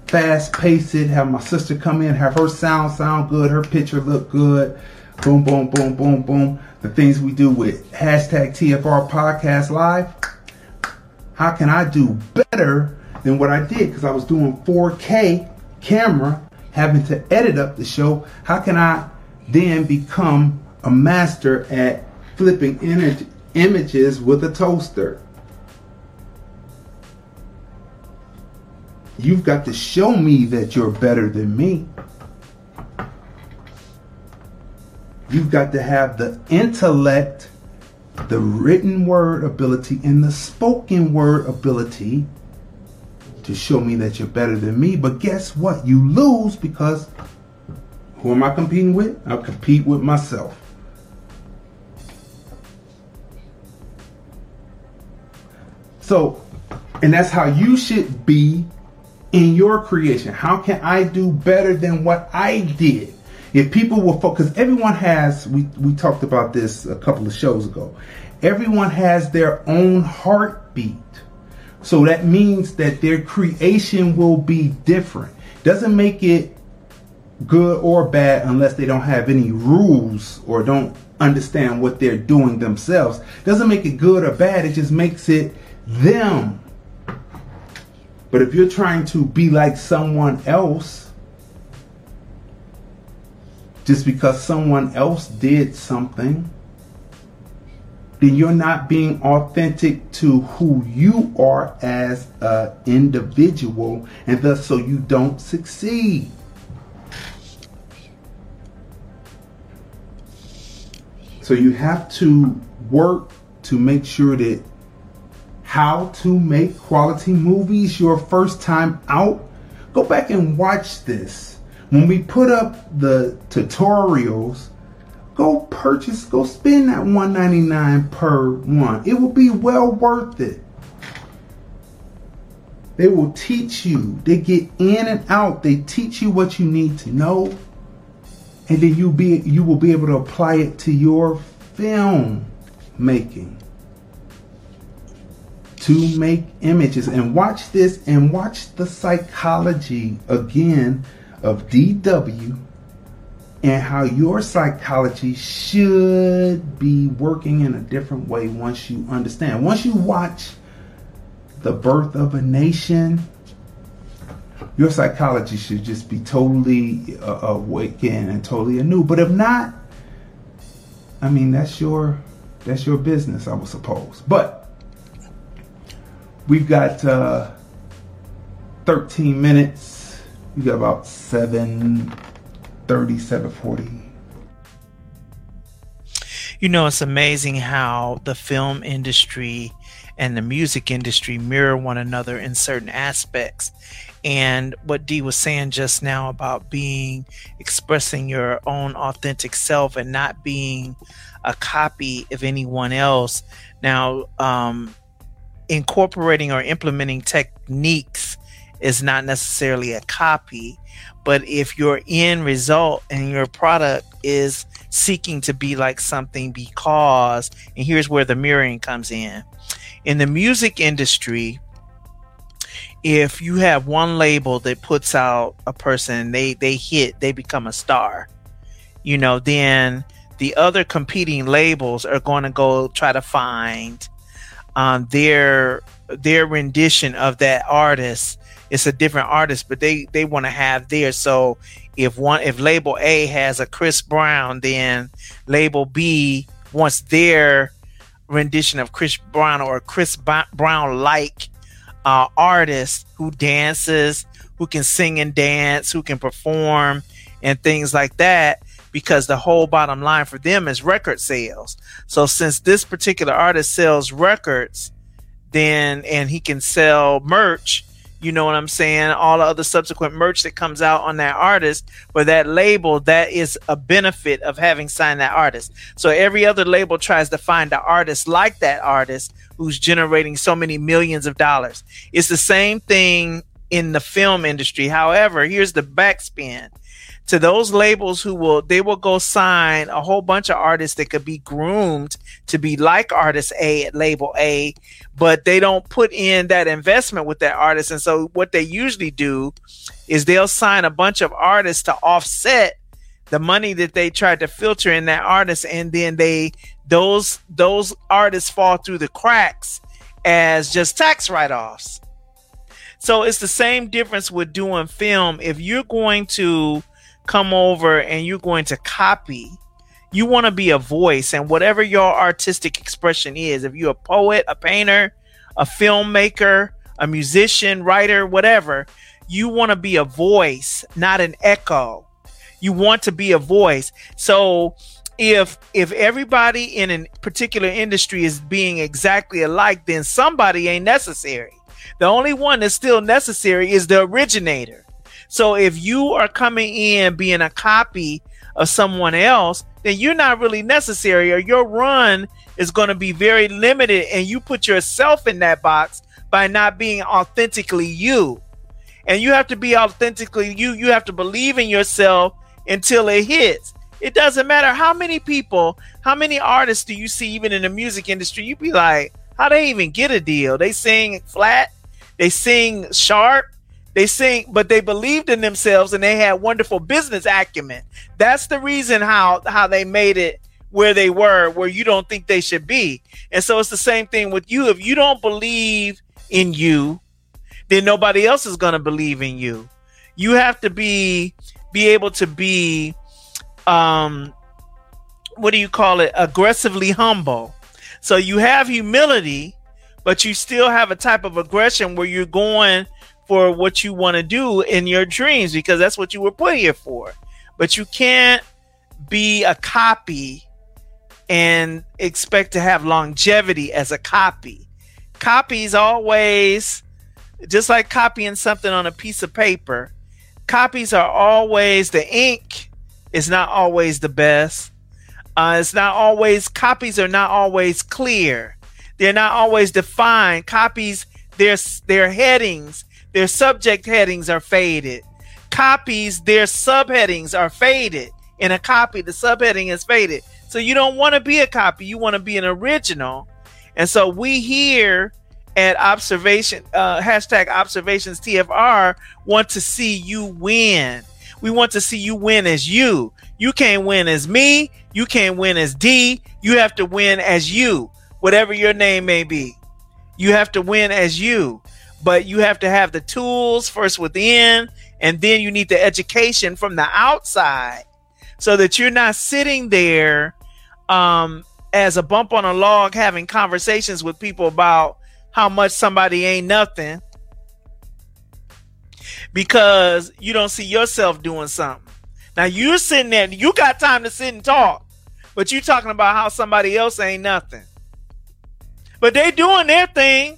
fast pace it, have my sister come in, have her sound sound good, her picture look good. Boom, boom, boom, boom, boom. The things we do with hashtag TFR Podcast Live. How can I do better than what I did? Because I was doing 4K camera, having to edit up the show. How can I then become a master at flipping images with a toaster? You've got to show me that you're better than me. You've got to have the intellect, the written word ability, and the spoken word ability to show me that you're better than me. But guess what? You lose because who am I competing with? I compete with myself. So, and that's how you should be in your creation. How can I do better than what I did? If people will focus, everyone has, we, we talked about this a couple of shows ago. Everyone has their own heartbeat. So that means that their creation will be different. Doesn't make it good or bad unless they don't have any rules or don't understand what they're doing themselves. Doesn't make it good or bad, it just makes it them. But if you're trying to be like someone else, just because someone else did something, then you're not being authentic to who you are as an individual, and thus so you don't succeed. So you have to work to make sure that how to make quality movies your first time out, go back and watch this. When we put up the tutorials, go purchase, go spend that 199 per one. It will be well worth it. They will teach you. They get in and out. They teach you what you need to know. And then you be you will be able to apply it to your film making to make images and watch this and watch the psychology again of DW and how your psychology should be working in a different way once you understand. Once you watch The Birth of a Nation, your psychology should just be totally uh, awakened and totally anew. But if not, I mean that's your that's your business, I would suppose. But We've got uh, 13 minutes. We got about 7 30, 740.
You know, it's amazing how the film industry and the music industry mirror one another in certain aspects. And what Dee was saying just now about being expressing your own authentic self and not being a copy of anyone else. Now, um, incorporating or implementing techniques is not necessarily a copy, but if your end result and your product is seeking to be like something because, and here's where the mirroring comes in. In the music industry, if you have one label that puts out a person, they they hit, they become a star, you know, then the other competing labels are going to go try to find um, their their rendition of that artist it's a different artist but they they want to have theirs so if one if label a has a chris brown then label b wants their rendition of chris brown or chris brown like uh, artist who dances who can sing and dance who can perform and things like that because the whole bottom line for them is record sales. So since this particular artist sells records, then and he can sell merch, you know what I'm saying? All the other subsequent merch that comes out on that artist or that label, that is a benefit of having signed that artist. So every other label tries to find an artist like that artist who's generating so many millions of dollars. It's the same thing in the film industry. However, here's the backspin to those labels who will they will go sign a whole bunch of artists that could be groomed to be like artist A at label A, but they don't put in that investment with that artist. And so what they usually do is they'll sign a bunch of artists to offset the money that they tried to filter in that artist and then they those those artists fall through the cracks as just tax write-offs. So it's the same difference with doing film. If you're going to come over and you're going to copy. You want to be a voice, and whatever your artistic expression is, if you're a poet, a painter, a filmmaker, a musician, writer, whatever, you want to be a voice, not an echo. You want to be a voice. So if if everybody in a particular industry is being exactly alike, then somebody ain't necessary The only one that's still necessary is the originator. So if you are coming in being a copy of someone else, then you're not really necessary, or your run is going to be very limited, and you put yourself in that box by not being authentically you. And you have to be authentically you. You have to believe in yourself until it hits. It doesn't matter how many people, how many artists do you see, even in the music industry, you be like, how they even get a deal? They sing flat, they sing sharp, they sing, but they believed in themselves and they had wonderful business acumen. That's the reason how how they made it where they were, where you don't think they should be. And so it's the same thing with you. If you don't believe in you, then nobody else is going to believe in you. You have to be be able to be um what do you call it? aggressively humble. So you have humility, but you still have a type of aggression where you're going for what you want to do in your dreams because that's what you were put here for. But you can't be a copy and expect to have longevity as a copy. Copies always, just like copying something on a piece of paper, copies are always the ink is not always the best. Uh, it's not always copies are not always clear. They're not always defined. Copies, their their headings, their subject headings are faded. Copies, their subheadings are faded. In a copy, the subheading is faded. So you don't want to be a copy. You want to be an original. And so we here at observation uh, hashtag observations TFR want to see you win. We want to see you win as you. You can't win as me. You can't win as D. You have to win as you, whatever your name may be. You have to win as you, but you have to have the tools first within, and then you need the education from the outside so that you're not sitting there um, as a bump on a log having conversations with people about how much somebody ain't nothing because you don't see yourself doing something. Now you're sitting there, you got time to sit and talk, but you talking about how somebody else ain't nothing. But they doing their thing.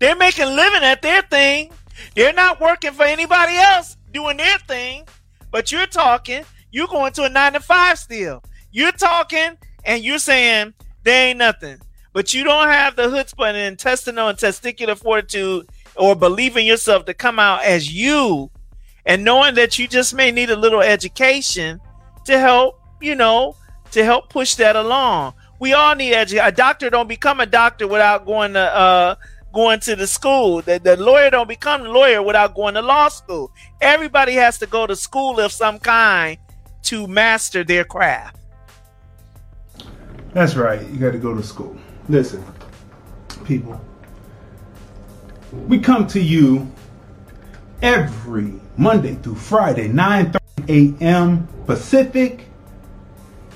They're making living at their thing. They're not working for anybody else doing their thing. But you're talking, you're going to a nine to five still. You're talking and you're saying there ain't nothing. But you don't have the chutzpah and intestinal and testicular fortitude or believe in yourself to come out as you and knowing that you just may need a little education to help, you know, to help push that along. We all need education. A doctor don't become a doctor without going to uh going to the school. The, the lawyer don't become lawyer without going to law school. Everybody has to go to school of some kind to master their craft.
That's right. You got to go to school. Listen, people. We come to you every Monday through Friday, 9:30 a.m. Pacific,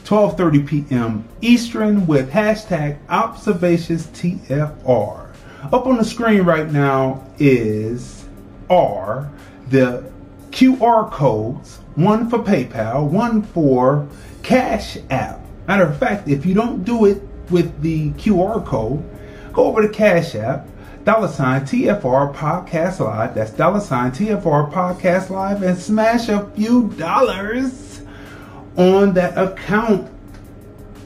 12:30 p.m. Eastern with hashtag observations TFR. Up on the screen right now is are the QR codes, one for PayPal, one for Cash App. Matter of fact, if you don't do it with the QR code, go over to Cash App, dollar sign TFR Podcast Live. That's dollar sign TFR Podcast Live and smash a few dollars on that account.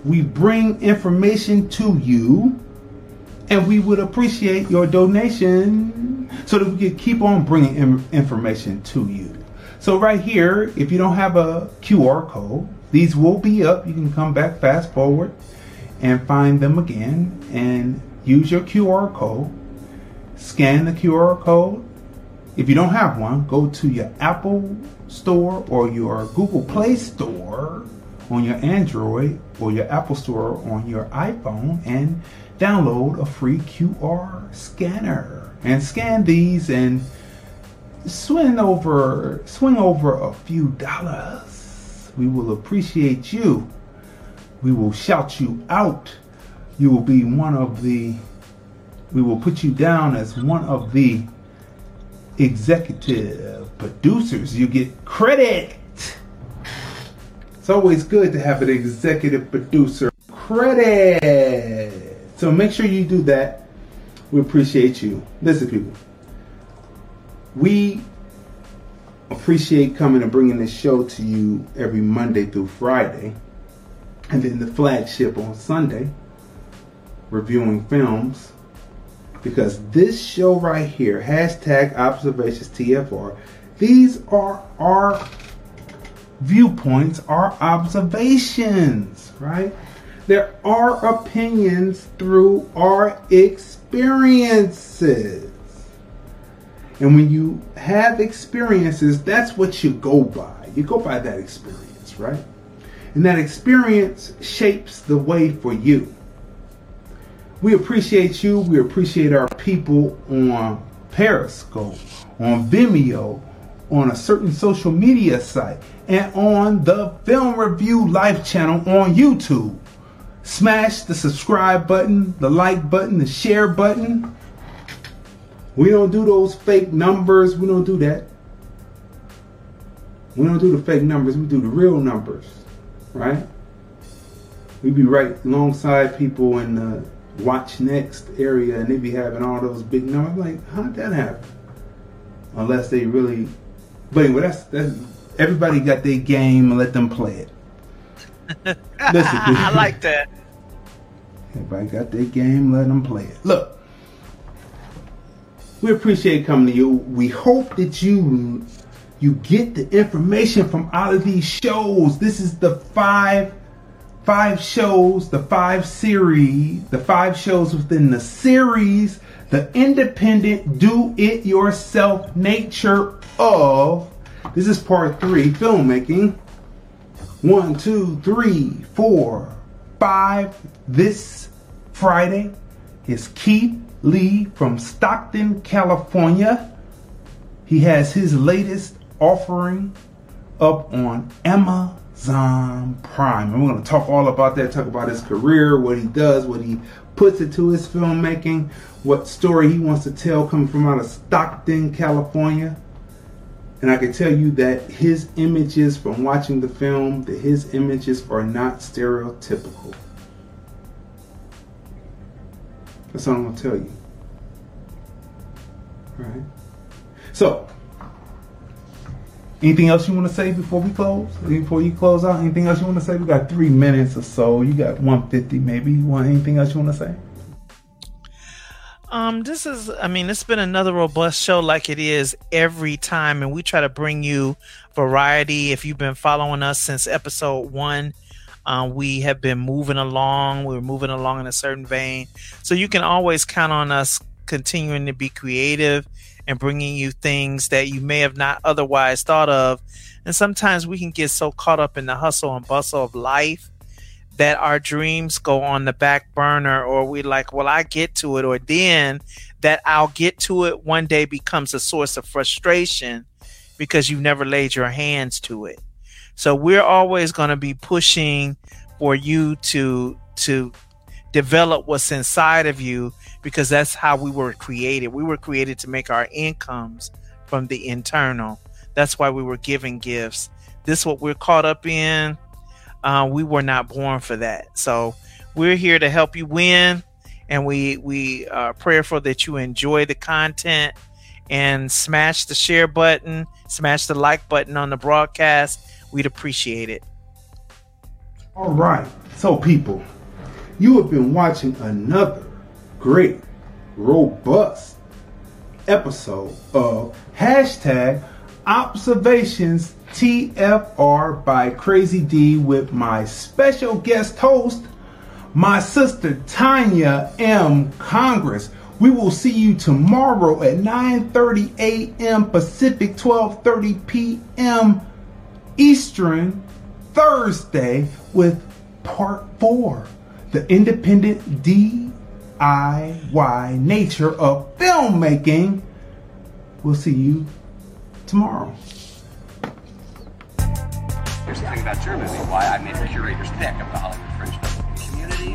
We bring information to you and we would appreciate your donation so that we could keep on bringing information to you. So right here, if you don't have a QR code, these will be up. You can come back fast forward and find them again and use your QR code. Scan the QR code. If you don't have one, go to your Apple Store or your Google Play Store on your Android or your Apple Store on your iPhone and download a free QR scanner and scan these and swing over swing over a few dollars. We will appreciate you. We will shout you out. You will be one of the we will put you down as one of the executive producers. You get credit. It's always good to have an executive producer credit. So make sure you do that. We appreciate you. Listen, people, we appreciate coming and bringing this show to you every Monday through Friday, and then the flagship on Sunday, reviewing films. Because this show right here, hashtag observations TFR, these are our viewpoints, our observations, right? There are opinions through our experiences. And when you have experiences, that's what you go by. You go by that experience, right? And that experience shapes the way for you. We appreciate you. We appreciate our people on Periscope, on Vimeo, on a certain social media site, and on the Film Review Life channel on YouTube. Smash the subscribe button, the like button, the share button. We don't do those fake numbers. We don't do that. We don't do the fake numbers. We do the real numbers, right? We be right alongside people in the watch next area, and they be having all those big numbers. Like, how'd that happen? Unless they really. But anyway, that's that's everybody got their game. And let them play it.
Listen, I like that.
Everybody got their game. Let them play it. Look, we appreciate coming to you. We hope that you you get the information from all of these shows. This is the five five shows, the five series, the five shows within the series, the independent do it yourself nature of. This is part three filmmaking. One, two, three, four, five. This Friday is Keith Lee from Stockton, California. He has his latest offering up on Amazon Prime. And we're going to talk all about that, talk about his career, what he does, what he puts into his filmmaking, what story he wants to tell coming from out of Stockton, California. And I can tell you that his images from watching the film, that his images are not stereotypical. That's all I'm gonna tell you. All right. So, anything else you want to say before we close? Before you close out, anything else you want to say? We got three minutes or so. You got 150 maybe. Want anything else you want to say?
Um, this is, I mean, it's been another robust show like it is every time, and we try to bring you variety. If you've been following us since episode one, uh, we have been moving along. We're moving along in a certain vein, so you can always count on us continuing to be creative and bringing you things that you may have not otherwise thought of. And sometimes we can get so caught up in the hustle and bustle of life that our dreams go on the back burner or we like well i get to it or then that i'll get to it one day becomes a source of frustration because you've never laid your hands to it so we're always going to be pushing for you to to develop what's inside of you because that's how we were created we were created to make our incomes from the internal that's why we were given gifts this what we're caught up in uh, we were not born for that. So we're here to help you win, and we we are prayerful that you enjoy the content and smash the share button, smash the like button on the broadcast. We'd appreciate it.
All right, so people, you have been watching another great, robust episode of hashtag observations TFR by Crazy Dee with my special guest host, my sister Tanya M. Congress. We will see you tomorrow at 9:30 a.m. Pacific, 12:30 p.m. Eastern, Thursday with part 4, the independent DIY nature of filmmaking. We'll see you tomorrow.
Here's the thing about why I made a curator's of the Hollywood. Community,